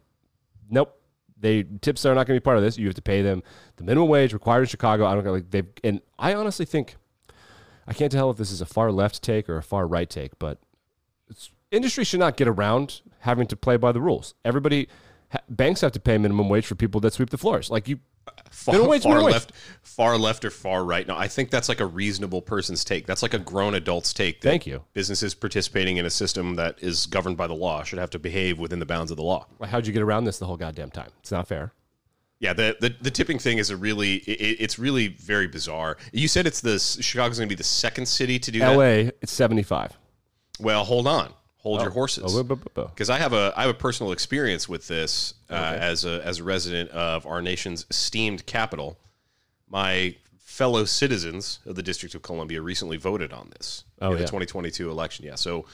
S1: Nope. They tips are not going to be part of this. You have to pay them the minimum wage required in Chicago. I don't know, like they and I honestly think I can't tell if this is a far left take or a far right take, but industry should not get around having to play by the rules. Everybody, banks have to pay minimum wage for people that sweep the floors. Like you,
S2: Far, far left, far left, or far right? No, I think that's like a reasonable person's take. That's like a grown adult's take. that
S1: Thank you.
S2: Businesses participating in a system that is governed by the law should have to behave within the bounds of the law.
S1: Well, how'd you get around this the whole goddamn time? It's not fair.
S2: Yeah, the, the the tipping thing is a really it, it's really very bizarre. You said it's the Chicago's going to be the second city to do that.
S1: L.A. It's seventy five.
S2: Well, hold on, hold your horses.
S1: Oh, bu- bu- bu- bu.
S2: because I have a I have a personal experience with this uh, as a as a resident of our nation's esteemed capital. My fellow citizens of the District of Columbia recently voted on this
S1: Oh,
S2: in the 2022 election. Yeah, so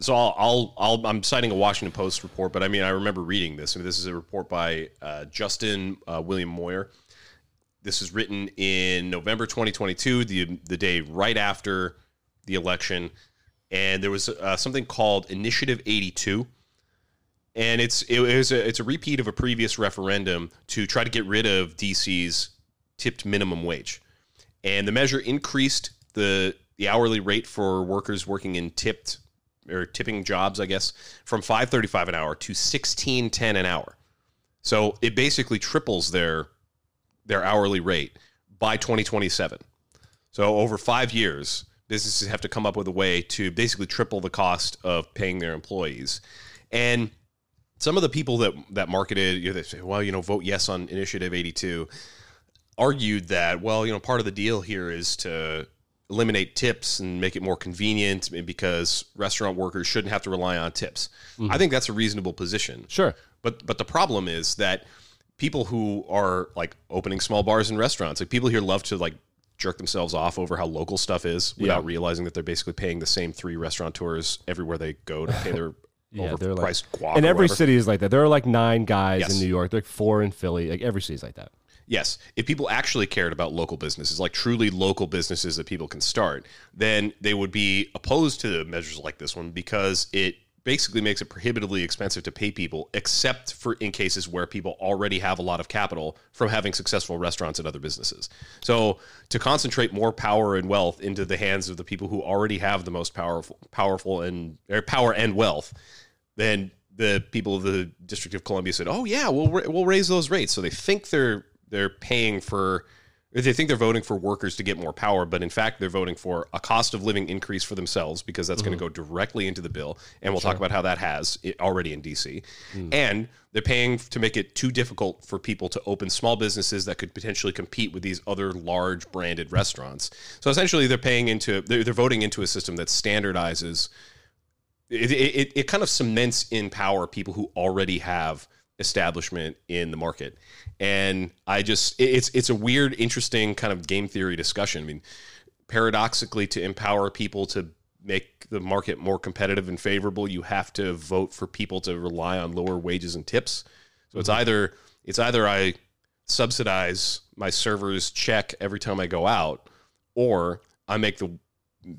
S2: so I'll, I'll I'll I'm citing a Washington Post report, but I mean I remember reading this. I mean, this is a report by uh, Justin uh, William Moyer. This was written in November 2022, the the day right after the election, and there was uh, something called Initiative 82 and it's it was a, it's a repeat of a previous referendum to try to get rid of DC's tipped minimum wage, and the measure increased the the hourly rate for workers working in tipped or tipping jobs, I guess, from five thirty five an hour to sixteen ten an hour. So it basically triples their their hourly rate by twenty twenty seven. So over five years, businesses have to come up with a way to basically triple the cost of paying their employees. And some of the people that that marketed, you know, they say, well, you know, vote yes on Initiative 82, argued that, well, you know, part of the deal here is to eliminate tips and make it more convenient because restaurant workers shouldn't have to rely on tips. Mm-hmm. I think that's a reasonable position.
S1: Sure.
S2: But but the problem is that people who are like opening small bars and restaurants, like people here love to like jerk themselves off over how local stuff is without
S1: Yeah.
S2: realizing that they're basically paying the same three restaurateurs everywhere they go to pay their [laughs]
S1: Yeah, they're like,
S2: overpriced guac.
S1: and every
S2: whatever.
S1: city is like that. There are like nine guys
S2: Yes.
S1: in New York. There are like four in Philly. Like every city's like that.
S2: Yes, if people actually cared about local businesses, like truly local businesses that people can start, then they would be opposed to measures like this one because it basically makes it prohibitively expensive to pay people, except for in cases where people already have a lot of capital from having successful restaurants and other businesses. So to concentrate more power and wealth into the hands of the people who already have the most powerful, powerful and power and wealth, then the people of the District of Columbia said, "Oh yeah, we'll we'll raise those rates." So they think they're they're paying for or they think they're voting for workers to get more power, but in fact they're voting for a cost of living increase for themselves because that's going to mm-hmm. go directly into the bill, and we'll talk about how that has it already in DC. Mm. And they're paying to make it too difficult for people to open small businesses that could potentially compete with these other large branded restaurants. So essentially, they're paying into they're, they're voting into a system that standardizes it, it, it kind of cements in power people who already have establishment in the market. And i just it's it's a weird interesting kind of game theory discussion. I mean paradoxically to empower people to make the market more competitive and favorable you have to vote for people to rely on lower wages and tips. So it's mm-hmm. either it's either i subsidize my server's check every time i go out or i make the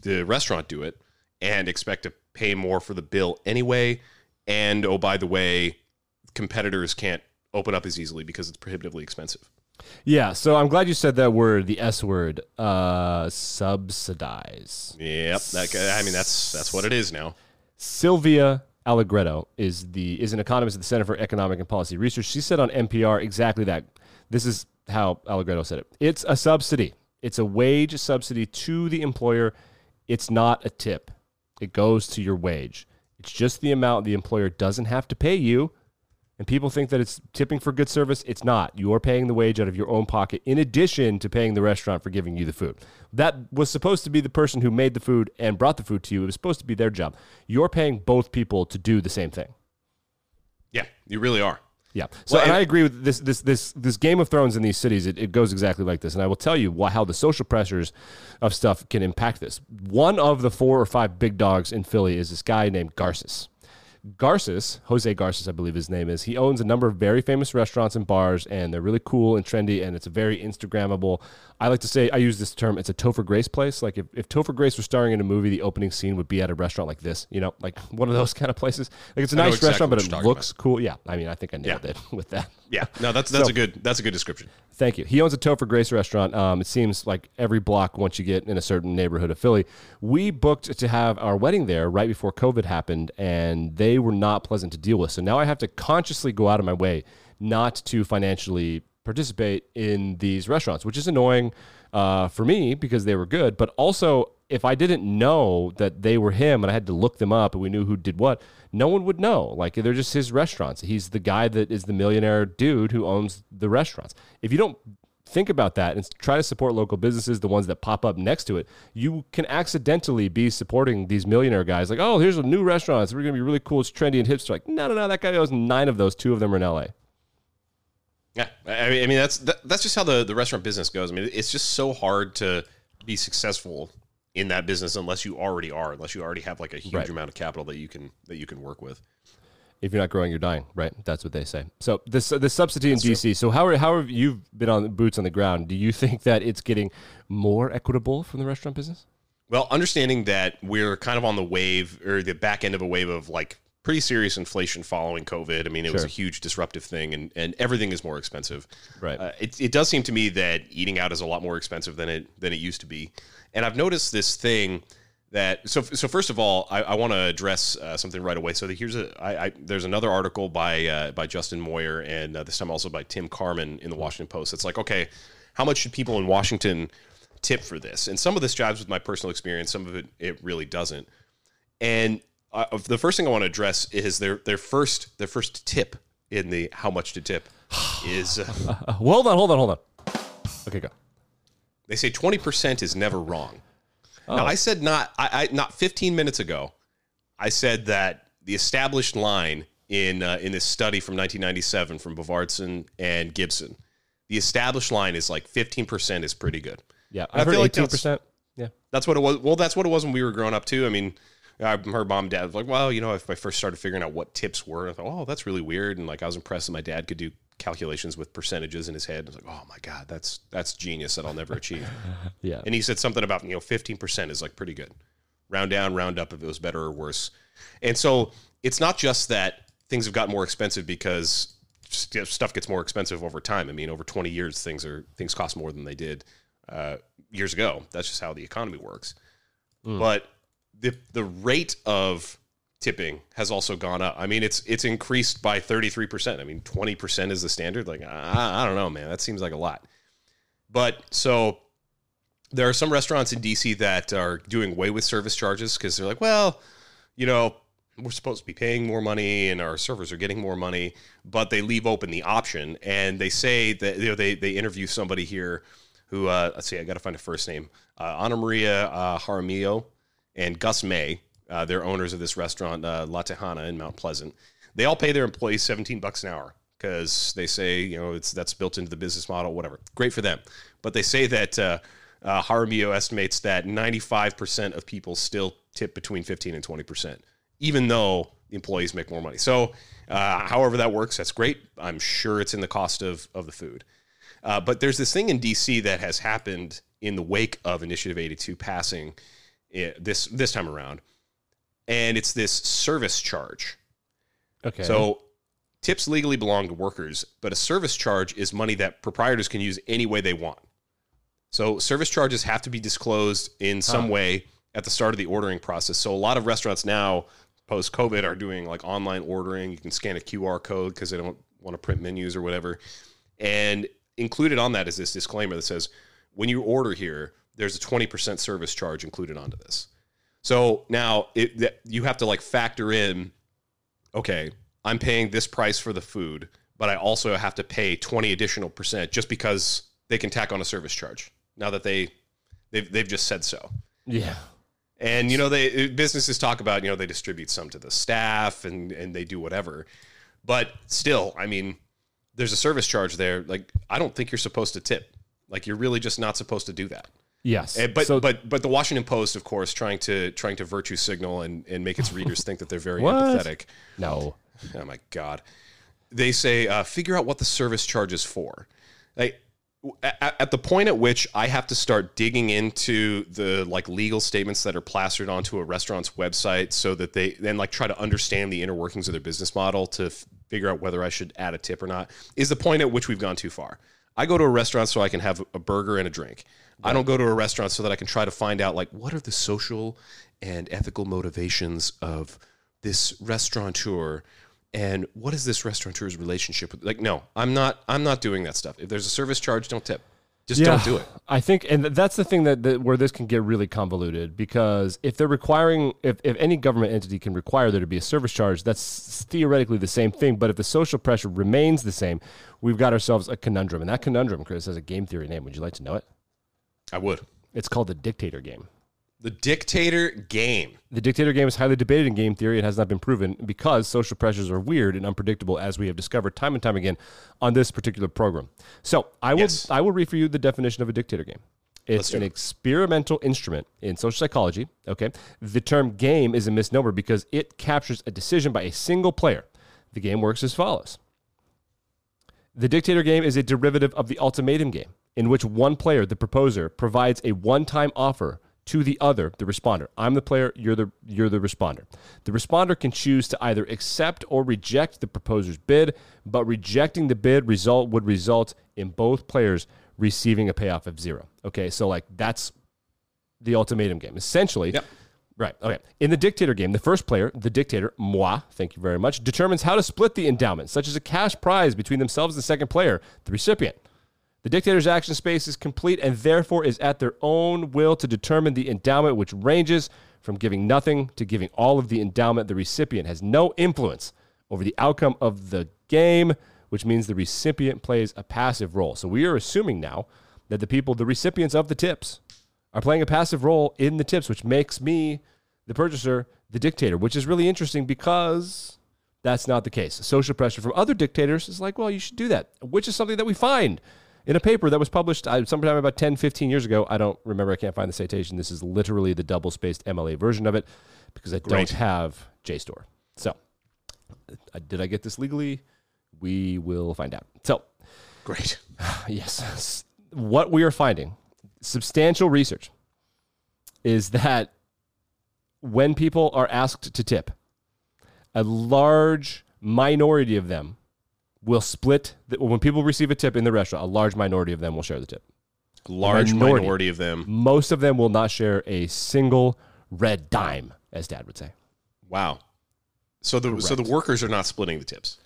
S2: the restaurant do it and expect to pay more for the bill anyway. And oh, by the way, competitors can't open up as easily because it's prohibitively expensive.
S1: Yeah, so I'm glad you said that word, the S word, uh, subsidize.
S2: Yep. That, I mean, that's that's what it is now.
S1: Sylvia Allegretto is the is an economist at the Center for Economic and Policy Research. She said on NPR exactly that. This is how Allegretto said it. It's a subsidy. It's a wage subsidy to the employer. It's not a tip. It goes to your wage. It's just the amount the employer doesn't have to pay you and people think that it's tipping for good service. It's not. You're paying the wage out of your own pocket in addition to paying the restaurant for giving you the food. That was supposed to be the person who made the food and brought the food to you. It was supposed to be their job. You're paying both people to do the same thing.
S2: Yeah, you really are.
S1: Yeah. So, well, and I agree with this. This this this Game of Thrones in these cities. It, it goes exactly like this, and I will tell you why, how the social pressures of stuff can impact this. One of the four or five big dogs in Philly is this guy named Garces. Garces, Jose Garces, I believe his name is, he owns a number of very famous restaurants and bars, and they're really cool and trendy, and it's a very Instagrammable. I like to say, I use this term, it's a Topher Grace place. Like if, if Topher Grace was starring in a movie, the opening scene would be at a restaurant like this, you know, like [laughs] one of those kind of places. Like it's a nice exactly restaurant, but it looks about. cool. Yeah, I mean, I think I nailed yeah. it [laughs] with that.
S2: Yeah, no, that's that's so, a good that's a good description.
S1: Thank you. He owns a Topher Grace restaurant. Um, it seems like every block once you get in a certain neighborhood of Philly. We booked to have our wedding there right before COVID happened, and they were not pleasant to deal with. So now I have to consciously go out of my way not to financially participate in these restaurants, which is annoying uh, for me because they were good, but also if I didn't know that they were him and I had to look them up and we knew who did what, no one would know. Like they're just his restaurants. He's the guy that is the millionaire dude who owns the restaurants. If you don't think about that and try to support local businesses, the ones that pop up next to it, you can accidentally be supporting these millionaire guys. Like, oh, here's a new restaurant. It's going to be really cool. It's trendy and hipster. Like, no, no, no. That guy owns nine of those. Two of them are in LA.
S2: Yeah, I mean, I mean that's that, that's just how the, the restaurant business goes. I mean, it's just so hard to be successful in that business unless you already are, unless you already have like a huge right. amount of capital that you can that you can work with.
S1: If you're not growing, you're dying, right? That's what they say. So this this subsidy in DC. True. So how are, how have you been on boots on the ground? Do you think that it's getting more equitable from the restaurant business?
S2: Well, understanding that we're kind of on the wave or the back end of a wave of like pretty serious inflation following COVID. I mean, it sure. was a huge disruptive thing, and, and everything is more expensive.
S1: Right.
S2: Uh, it, it does seem to me that eating out is a lot more expensive than it than it used to be. And I've noticed this thing that so so first of all, I, I want to address uh, something right away. So here's a I, I, there's another article by uh, by Justin Moyer and uh, this time also by Tim Carman in the Washington Post. It's like okay, how much should people in Washington tip for this? And some of this jives with my personal experience. Some of it it really doesn't. And uh, the first thing I want to address is their their first their first tip in the how much to tip [sighs] is. Uh,
S1: uh, [laughs] hold on, hold on, hold on. Okay, go.
S2: They say twenty percent is never wrong. Oh. Now I said not I, I, not fifteen minutes ago. I said that the established line in uh, in this study from 1997 from Bodvarsson and Gibson, the established line is like 15 percent is pretty good.
S1: Yeah, I, I feel 18 percent.
S2: Yeah, that's what it was. Well, that's what it was when we were growing up too. I mean, I heard mom and dad was like, well, you know, if I first started figuring out what tips were, I thought, oh, that's really weird. And like, I was impressed that my dad could do calculations with percentages in his head. I was like, oh my God, that's, that's genius that I'll never achieve. [laughs]
S1: yeah.
S2: And he said something about, you know, 15% is like pretty good. Round down, round up if it was better or worse. And so it's not just that things have gotten more expensive because stuff gets more expensive over time. I mean, over 20 years, things are, things cost more than they did uh, years ago. That's just how the economy works. Mm. But the the rate of tipping has also gone up. I mean, it's it's increased by 33%. I mean, 20% is the standard. Like, I, I don't know, man. That seems like a lot. But so there are some restaurants in DC that are doing away with service charges because they're like, well, you know, we're supposed to be paying more money and our servers are getting more money, but they leave open the option and they say that you know they they interview somebody here who uh, let's see, I got to find a first name, uh, Ana Maria uh, Jaramillo and Gus May, uh, they're owners of this restaurant, uh, La Tejana in Mount Pleasant. They all pay their employees 17 bucks an hour because they say, you know, it's that's built into the business model, whatever. Great for them. But they say that uh, uh, Jaramillo estimates that 95% of people still tip between 15 and 20%, even though employees make more money. So, uh, however that works, that's great. I'm sure it's in the cost of, of the food. Uh, but there's this thing in DC that has happened in the wake of Initiative 82 passing this this time around, and it's this service charge.
S1: Okay.
S2: So tips legally belong to workers, but a service charge is money that proprietors can use any way they want. So service charges have to be disclosed in some way at the start of the ordering process. So a lot of restaurants now post COVID are doing like online ordering. You can scan a QR code because they don't want to print menus or whatever. And included on that is this disclaimer that says when you order here, there's a 20% service charge included onto this. So now it, that you have to like factor in okay, I'm paying this price for the food, but I also have to pay 20 additional percent just because they can tack on a service charge now that they they've, they've just said so.
S1: Yeah.
S2: And you know, they businesses talk about you know they distribute some to the staff and and they do whatever, but still, I mean, there's a service charge there. Like I don't think you're supposed to tip. Like you're really just not supposed to do that.
S1: Yes.
S2: And, but
S1: So-
S2: but but the Washington Post, of course, trying to trying to virtue signal and and make its readers think that they're very [laughs] empathetic.
S1: no.
S2: Oh my god! They say uh, figure out what the service charge is for. Like at, at the point at which I have to start digging into the like legal statements that are plastered onto a restaurant's website, so that they then like try to understand the inner workings of their business model to f- figure out whether I should add a tip or not, is the point at which we've gone too far. I go to a restaurant so I can have a burger and a drink. I don't go to a restaurant so that I can try to find out like what are the social and ethical motivations of this restaurateur and what is this restaurateur's relationship with like no i'm not i'm not doing that stuff if there's a service charge don't tip just don't do it
S1: I think, and that's the thing that, that where this can get really convoluted because if they're requiring, if, if any government entity can require there to be a service charge, that's theoretically the same thing. But if the social pressure remains the same, we've got ourselves a conundrum. And that conundrum, Chris, has a game theory name. Would you like to know it?
S2: I would
S1: It's called the dictator game.
S2: the dictator game
S1: The dictator game is highly debated in game theory. It has not been proven because social pressures are weird and unpredictable, as we have discovered time and time again on this particular program. So I will
S2: Yes.
S1: I will read for you the definition of a dictator game. It's an
S2: it.
S1: experimental instrument in social psychology. Okay, the term game is a misnomer because it captures a decision by a single player. The game works as follows. The dictator game is a derivative of the ultimatum game, in which one player, the proposer, provides a one-time offer to the other, the responder. I'm the player, you're the you're the responder. The responder can choose to either accept or reject the proposer's bid, but rejecting the bid result would result in both players receiving a payoff of zero. Okay, so like that's the ultimatum game. Essentially,
S2: Yep.
S1: Right. Okay. In the dictator game, the first player, the dictator, moi, thank you very much, determines how to split the endowment, such as a cash prize between themselves and the second player, the recipient. The dictator's action space is complete and therefore is at their own will to determine the endowment, which ranges from giving nothing to giving all of the endowment. The recipient has no influence over the outcome of the game, which means the recipient plays a passive role. So we are assuming now that the people, the recipients of the tips, are playing a passive role in the tips, which makes me, the purchaser, the dictator, which is really interesting because that's not the case. Social pressure from other dictators is like, well, you should do that, which is something that we find in a paper that was published uh, sometime about 10, 15 years ago. I don't remember. I can't find the citation. This is literally the double spaced MLA version of it because I
S2: Great.
S1: don't have JSTOR. So, uh, did I get this legally? We will find out. So,
S2: great [sighs]
S1: yes, what we are finding, substantial research, is that when people are asked to tip, a large minority of them will split. The, when people receive a tip in the restaurant, a large minority of them will share the tip.
S2: a large
S1: Minority.
S2: minority of them
S1: Most of them will not share a single red dime, as Dad would say.
S2: wow so the so the workers are not splitting the tips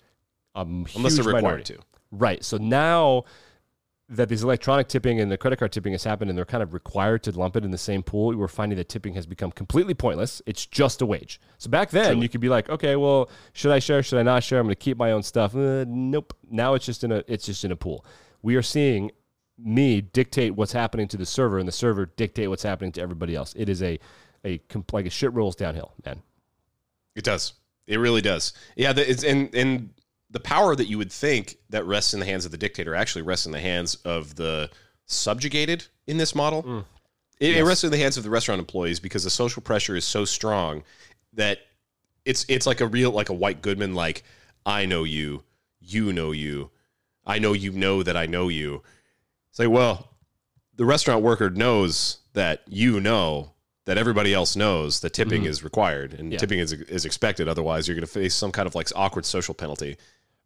S1: A
S2: unless they're required
S1: minority.
S2: to
S1: Right. So now that these electronic tipping and the credit card tipping has happened and they're kind of required to lump it in the same pool, we're finding that tipping has become completely pointless. It's just a wage. So back then,
S2: Truly.
S1: you could be like, okay, well, should I share? Should I not share? I'm going to keep my own stuff. Uh, nope. Now it's just in a it's just in a pool. We are seeing me dictate what's happening to the server and the server dictate what's happening to everybody else. It is a a like a shit rolls downhill, man.
S2: It does. It really does. Yeah, it's and and the power that you would think that rests in the hands of the dictator actually rests in the hands of the subjugated in this model.
S1: Mm.
S2: It, it rests in the hands of the restaurant employees because the social pressure is so strong that it's it's like a real like a white Goodman like I know you, you know you, I know you know that I know you. It's like well, the restaurant worker knows that you know that everybody else knows that tipping is required and
S1: Mm-hmm. Yeah.
S2: tipping is, is expected. Otherwise, you're going to face some kind of like awkward social penalty.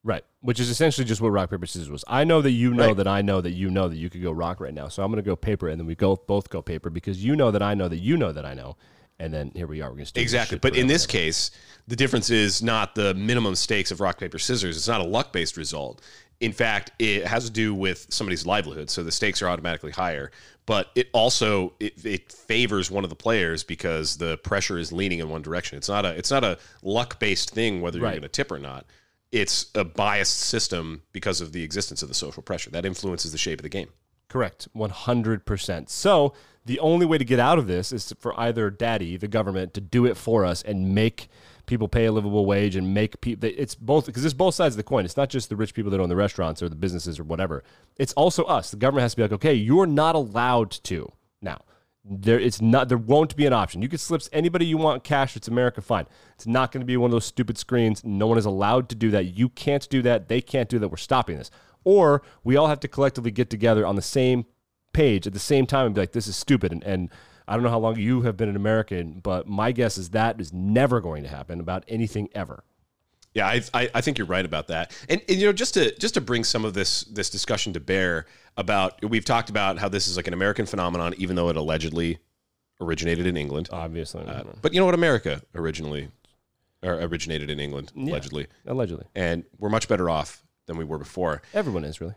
S1: Right. Which is essentially just what rock, paper, scissors was. I know that you know
S2: Right.
S1: that I know that you know that you could go rock right now. So I'm going to go paper and then we go both go paper because you know that I know that you know that I know. And then here we are. We're going to
S2: Exactly. But in this case, the difference is not the minimum stakes of rock, paper, scissors. It's not a luck based result. In fact, it has to do with somebody's livelihood. So the stakes are automatically higher. But it also it, it favors one of the players because the pressure is leaning in one direction. It's not a it's not a luck based thing whether you're going to tip or not. It's a biased system because of the existence of the social pressure that influences the shape of the game.
S1: Correct. 100%. So the only way to get out of this is for either daddy, the government, to do it for us and make people pay a livable wage and make people it's both because it's both sides of the coin it's not just the rich people that own the restaurants or the businesses or whatever it's also us the government has to be like okay you're not allowed to now there it's not there won't be an option. You can slip anybody you want cash it's america fine. It's not going to be one of those stupid screens. No one is allowed to do that. You can't do that. They can't do that. We're stopping this. Or we all have to collectively get together on the same page at the same time and be like this is stupid. And, and i don't know how long you have been an american but my guess is that is never going to happen about anything ever
S2: Yeah, I, I, I think you're right about that. And, and you know, just to just to bring some of this this discussion to bear about we've talked about how this is like an American phenomenon, even though it allegedly originated in England.
S1: obviously
S2: Uh, but you know what? America originally or originated in England, allegedly,
S1: allegedly
S2: and we're much better off than we were before.
S1: everyone is really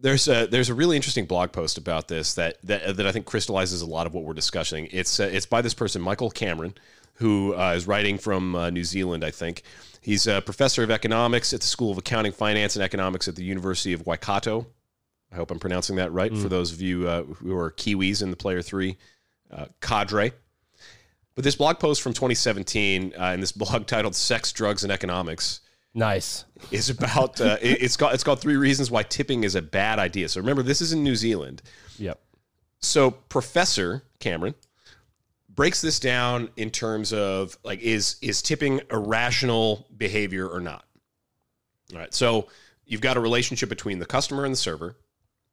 S2: There's a there's a really interesting blog post about this that that, that I think crystallizes a lot of what we're discussing. It's uh, it's by this person Michael Cameron, who uh, is writing from uh, New Zealand. I think he's a professor of economics at the School of Accounting, Finance, and Economics at the University of Waikato. I hope I'm pronouncing that right for those of you uh, who are Kiwis in the Player Three uh, cadre. But this blog post from 2017, uh, in this [laughs] blog titled "Sex, Drugs, and Economics."
S1: nice
S2: is about uh, [laughs] it, it's called it's called three reasons why tipping is a bad idea. So remember, this is in New Zealand.
S1: yep
S2: So Professor Cameron breaks this down in terms of like is is tipping irrational behavior or not? All right. So you've got a relationship between the customer and the server,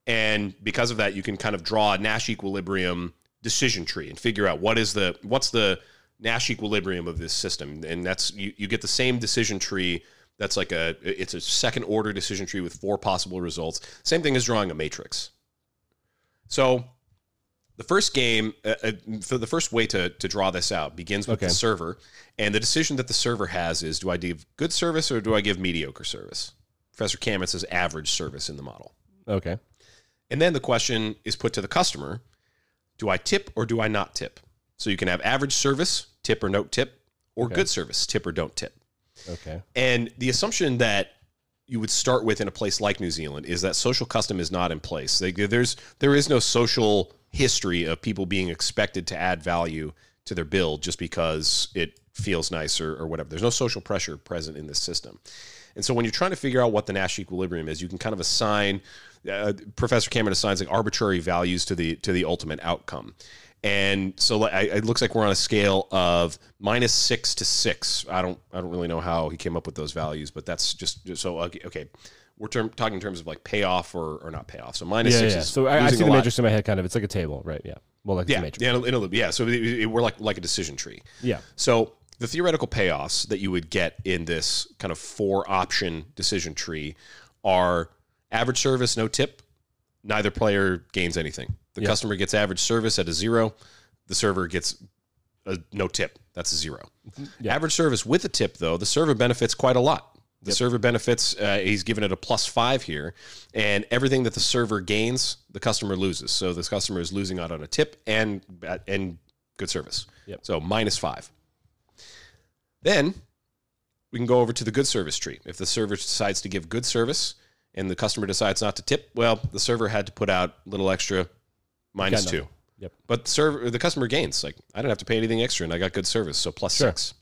S2: and because of that, you can kind of draw a Nash equilibrium decision tree and figure out what is the what's the Nash equilibrium of this system, and that's you, you get the same decision tree. That's like a it's a second order decision tree with four possible results. Same thing as drawing a matrix. So the first game, uh, uh, for the first way to, to draw this out begins with
S1: Okay.
S2: the server. And the decision that the server has is do I give good service or do I give mediocre service? Professor Cameron says average service in the model.
S1: okay
S2: And then the question is put to the customer do I tip or do I not tip? So you can have average service, tip or no tip, or good service, tip or don't tip.
S1: okay
S2: And the assumption that you would start with in a place like New Zealand is that social custom is not in place. Like, there's there is no social history of people being expected to add value to their bill just because it feels nice or, whatever. There's no social pressure present in this system. And so when you're trying to figure out what the Nash equilibrium is, you can kind of assign. Uh, Professor Cameron assigns like arbitrary values to the to the ultimate outcome. And so I- it looks like we're on a scale of minus six to six. I don't I don't really know how he came up with those values, but that's just, just so okay. okay. We're term, talking in terms of like payoff or, or not payoff. So minus
S1: yeah,
S2: six
S1: yeah.
S2: is
S1: so I, I see the
S2: lot.
S1: matrix in my head kind of it's like a table right yeah well like
S2: Yeah,
S1: matrix
S2: yeah, in a, in a- yeah. So it, it- we're like like a decision tree.
S1: yeah
S2: So the theoretical payoffs that you would get in this kind of four option decision tree are average service, no tip. Neither player gains anything. The
S1: Yeah.
S2: customer gets average service at a zero. The server gets a no tip. That's a zero.
S1: Yeah.
S2: Average service with a tip, though, the server benefits quite a lot. The server benefits, uh, he's given it a plus five here. And everything that the server gains, the customer loses. So this customer is losing out on a tip and, and good service.
S1: Yep.
S2: So minus five. Then we can go over to the good service tree. If the server decides to give good service and the customer decides not to tip, well, the server had to put out a little extra two.
S1: Yep.
S2: But the server, the customer gains. Like I don't have to pay anything extra, and I got good service, so plus
S1: Sure.
S2: six.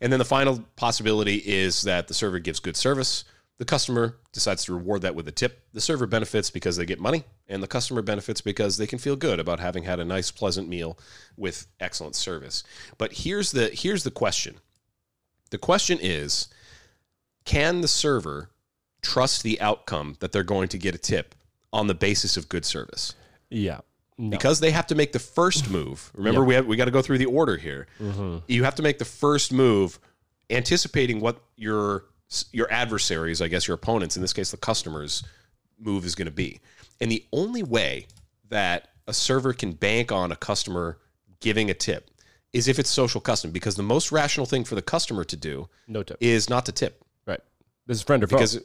S2: And then the final possibility is that the server gives good service. The customer decides to reward that with a tip. The server benefits because they get money, and the customer benefits because they can feel good about having had a nice, pleasant meal with excellent service. But here's the here's the question. The question is, can the server trust the outcome that they're going to get a tip on the basis of good service?
S1: yeah no.
S2: because they have to make the first move. Remember,
S1: Yep.
S2: we have we got to go through the order here.
S1: Mm-hmm.
S2: You have to make the first move, anticipating what your your adversaries, I guess your opponents, in this case the customers, move is going to be. And the only way that a server can bank on a customer giving a tip is if it's social custom, because the most rational thing for the customer to do
S1: No tip.
S2: is not to tip.
S1: Right. This is friend or foe.
S2: Because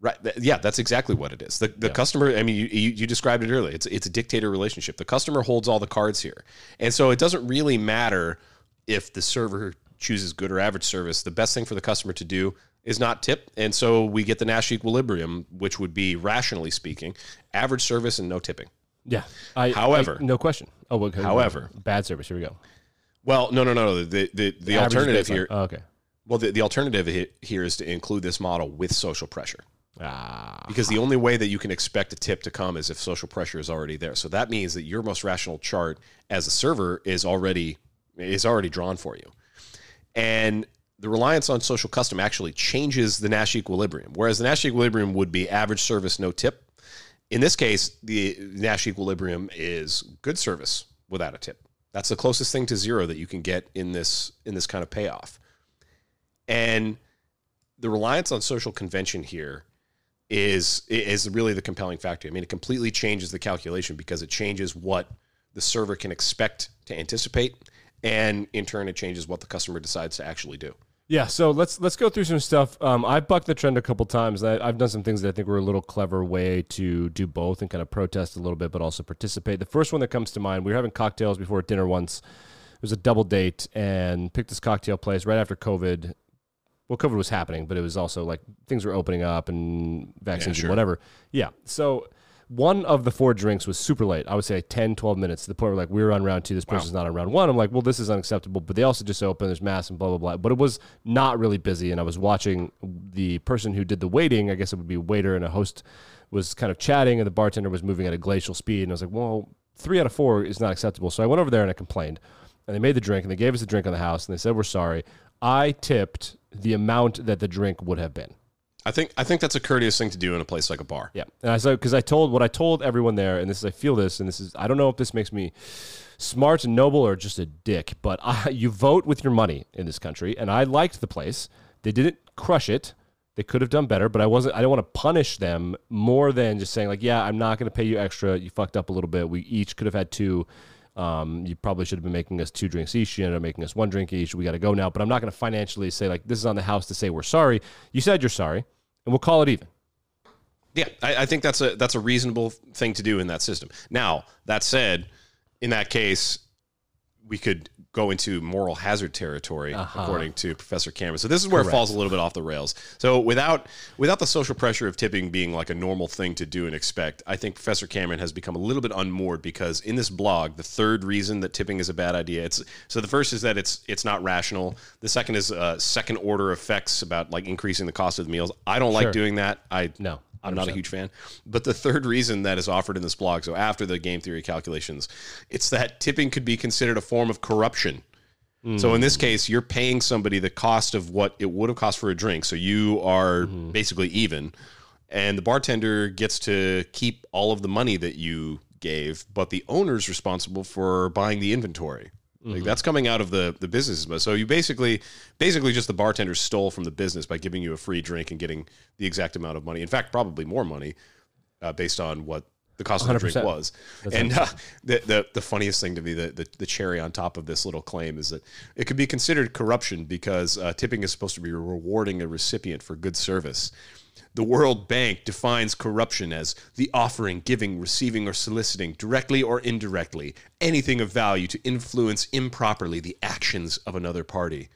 S2: right, yeah, that's exactly what it is. The the customer. I mean, you, you described it earlier. It's it's a dictator relationship. The customer holds all the cards here, and so it doesn't really matter if the server chooses good or average service. The best thing for the customer to do is not tip, and so we get the Nash equilibrium, which would be rationally speaking, average service and no tipping.
S1: yeah. I,
S2: However-
S1: I- no question. Oh, okay.
S2: However-
S1: bad service. Here we go.
S2: Well, no, no, no. The the the
S1: Average
S2: alternative here.
S1: Oh, okay.
S2: Well, the, the alternative here is to include this model with social pressure.
S1: Ah.
S2: Because the only way that you can expect a tip to come is if social pressure is already there. So that means that your most rational chart as a server is already is already drawn for you. And the reliance on social custom actually changes the Nash equilibrium. Whereas the Nash equilibrium would be average service, no tip. In this case, the Nash equilibrium is good service without a tip. That's the closest thing to zero that you can get in this in this kind of payoff. And the reliance on social convention here is is really the compelling factor. I mean, it completely changes the calculation because it changes what the server can expect to anticipate, and in turn, it changes what the customer decides to actually do.
S1: Yeah, so let's let's go through some stuff. Um, I've bucked the trend a couple times. I, I've done some things that I think were a little clever way to do both and kind of protest a little bit, but also participate. The first one that comes to mind, we were having cocktails before dinner once. It was a double date, and picked this cocktail place right after COVID. Well, COVID was happening, but it was also like things were opening up and vaccines
S2: sure.
S1: and whatever. Yeah, so one of the four drinks was super late. I would say 10, 12 minutes to the point where like we were on round two. This person's not on round one. I'm like, well, this is unacceptable. But they also just opened. There's mass and blah blah blah. But it was not really busy, and I was watching the person who did the waiting. I guess it would be a waiter and a host was kind of chatting, and the bartender was moving at a glacial speed. And I was like, well, three out of four is not acceptable. So I went over there and I complained, and they made the drink and they gave us the drink on the house, and they said we're sorry. I tipped the amount that the drink would have been.
S2: I think I think that's a courteous thing to do in a place like a bar.
S1: Yeah, and I said because I told what I told everyone there, and this is I feel this, and this is I don't know if this makes me smart and noble or just a dick, but [laughs] I, you vote with your money in this country, and I liked the place. They didn't crush it. They could have done better, but I wasn't. I don't want to punish them more than just saying like, yeah, I'm not going to pay you extra. You fucked up a little bit. We each could have had two. Um, you probably should have been making us two drinks each. You ended up making us one drink each. We got to go now. But I'm not going to financially say like this is on the house to say we're sorry. You said you're sorry, and we'll call it even.
S2: Yeah, I, I think that's a that's a reasonable thing to do in that system. Now, that said, in that case, we could go into moral hazard territory, according to Professor Cameron. So this is where it falls a little bit off the rails. So without without the social pressure of tipping being like a normal thing to do and expect, I think Professor Cameron has become a little bit unmoored because in this blog, the third reason that tipping is a bad idea, it's so the first is that it's it's not rational. The second is uh, second order effects about like increasing the cost of the meals. I don't
S1: Sure.
S2: like doing that. I
S1: No,
S2: I'm not a huge fan. But the third reason that is offered in this blog, so after the game theory calculations, it's that tipping could be considered a form of corruption. So in this case, you're paying somebody the cost of what it would have cost for a drink. So you are mm-hmm. basically even. And the bartender gets to keep all of the money that you gave, but the owner's responsible for buying the inventory. Like that's coming out of the the business. But so you basically basically just the bartender stole from the business by giving you a free drink and getting the exact amount of money. In fact, probably more money uh, based on what the cost of the drink
S1: 100%.
S2: was. and uh, the, the the funniest thing to me, the, the the cherry on top of this little claim is that it could be considered corruption because uh, tipping is supposed to be rewarding a recipient for good service. The World Bank defines corruption as the offering, giving, receiving, or soliciting, directly or indirectly, anything of value to influence improperly the actions of another party.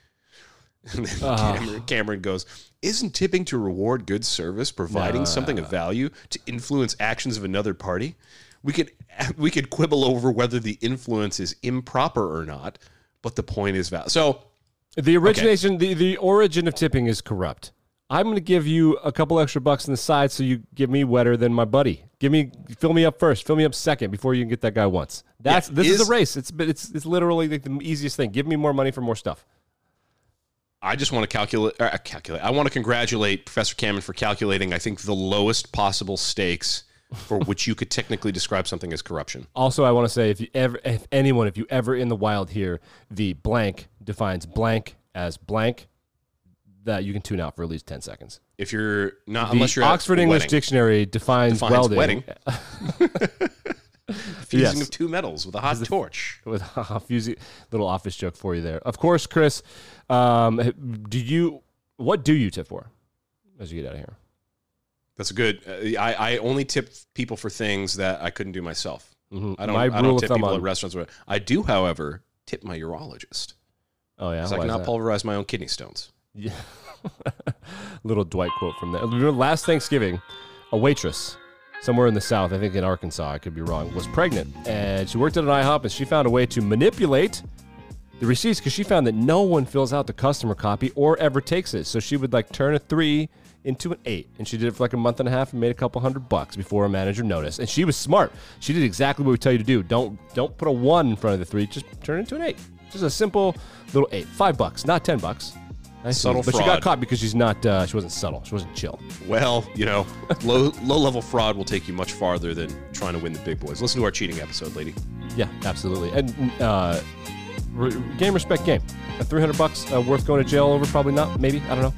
S2: [laughs] And then ah. Cameron, Cameron goes, Isn't tipping to reward good service providing something of value to influence actions of another party? We could [laughs] we could quibble over whether the influence is improper or not, but the point is valid. So
S1: The origination, the, the origin of tipping is corrupt. I'm going to give you a couple extra bucks on the side so you give me wetter than my buddy. Give me, fill me up first, fill me up second before you can get that guy once. That's this is,
S2: is-
S1: a race. It's but it's it's literally like the easiest thing. Give me more money for more stuff.
S2: I just want to calculate. Uh, calculate. I want to congratulate Professor Cameron for calculating. I think the lowest possible stakes for which you could technically describe something as corruption.
S1: Also, I want to say if you ever, if anyone, if you ever in the wild hear the blank defines blank as blank, that you can tune out for at least 10 seconds.
S2: If you're not,
S1: The
S2: unless you're
S1: Oxford English
S2: wedding.
S1: Dictionary defines,
S2: Defines
S1: welding
S2: wedding. [laughs] fusing
S1: Yes.
S2: of two metals with a hot torch. [laughs]
S1: with a fusy little office joke for you there. Of course, Chris, um, do you what do you tip for as you get out of here?
S2: That's good. Uh, I, I only tip people for things that I couldn't do myself.
S1: Mhm.
S2: I don't.
S1: My
S2: I don't tip people
S1: on-
S2: at restaurants. Where, I do, however, tip my urologist.
S1: Oh yeah,
S2: Because I cannot pulverize my own kidney stones.
S1: Yeah. [laughs] Little Dwight quote from there. Last Thanksgiving, a waitress somewhere in the South, I think in Arkansas, I could be wrong, was pregnant. And she worked at an IHOP and she found a way to manipulate the receipts because she found that no one fills out the customer copy or ever takes it. So she would like turn a three into an eight. And she did it for like a month and a half and made a couple hundred bucks before a manager noticed. And she was smart. She did exactly what we tell you to do. Don't don't put a one in front of the three, just turn it into an eight. Just a simple little eight. Five bucks, not ten bucks. Nice
S2: Subtle
S1: but she got caught because she's not. Uh, she wasn't subtle. She wasn't chill.
S2: Well, you know, [laughs] low low level fraud will take you much farther than trying to win the big boys. Listen to our cheating episode, lady.
S1: Yeah, absolutely. And uh, re- game respect game. A three hundred bucks uh, worth going to jail over? Probably not. Maybe I don't know.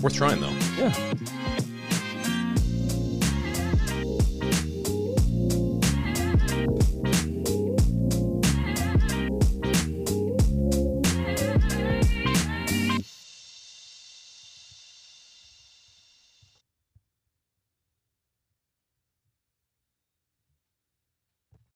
S2: Worth trying though.
S1: Yeah.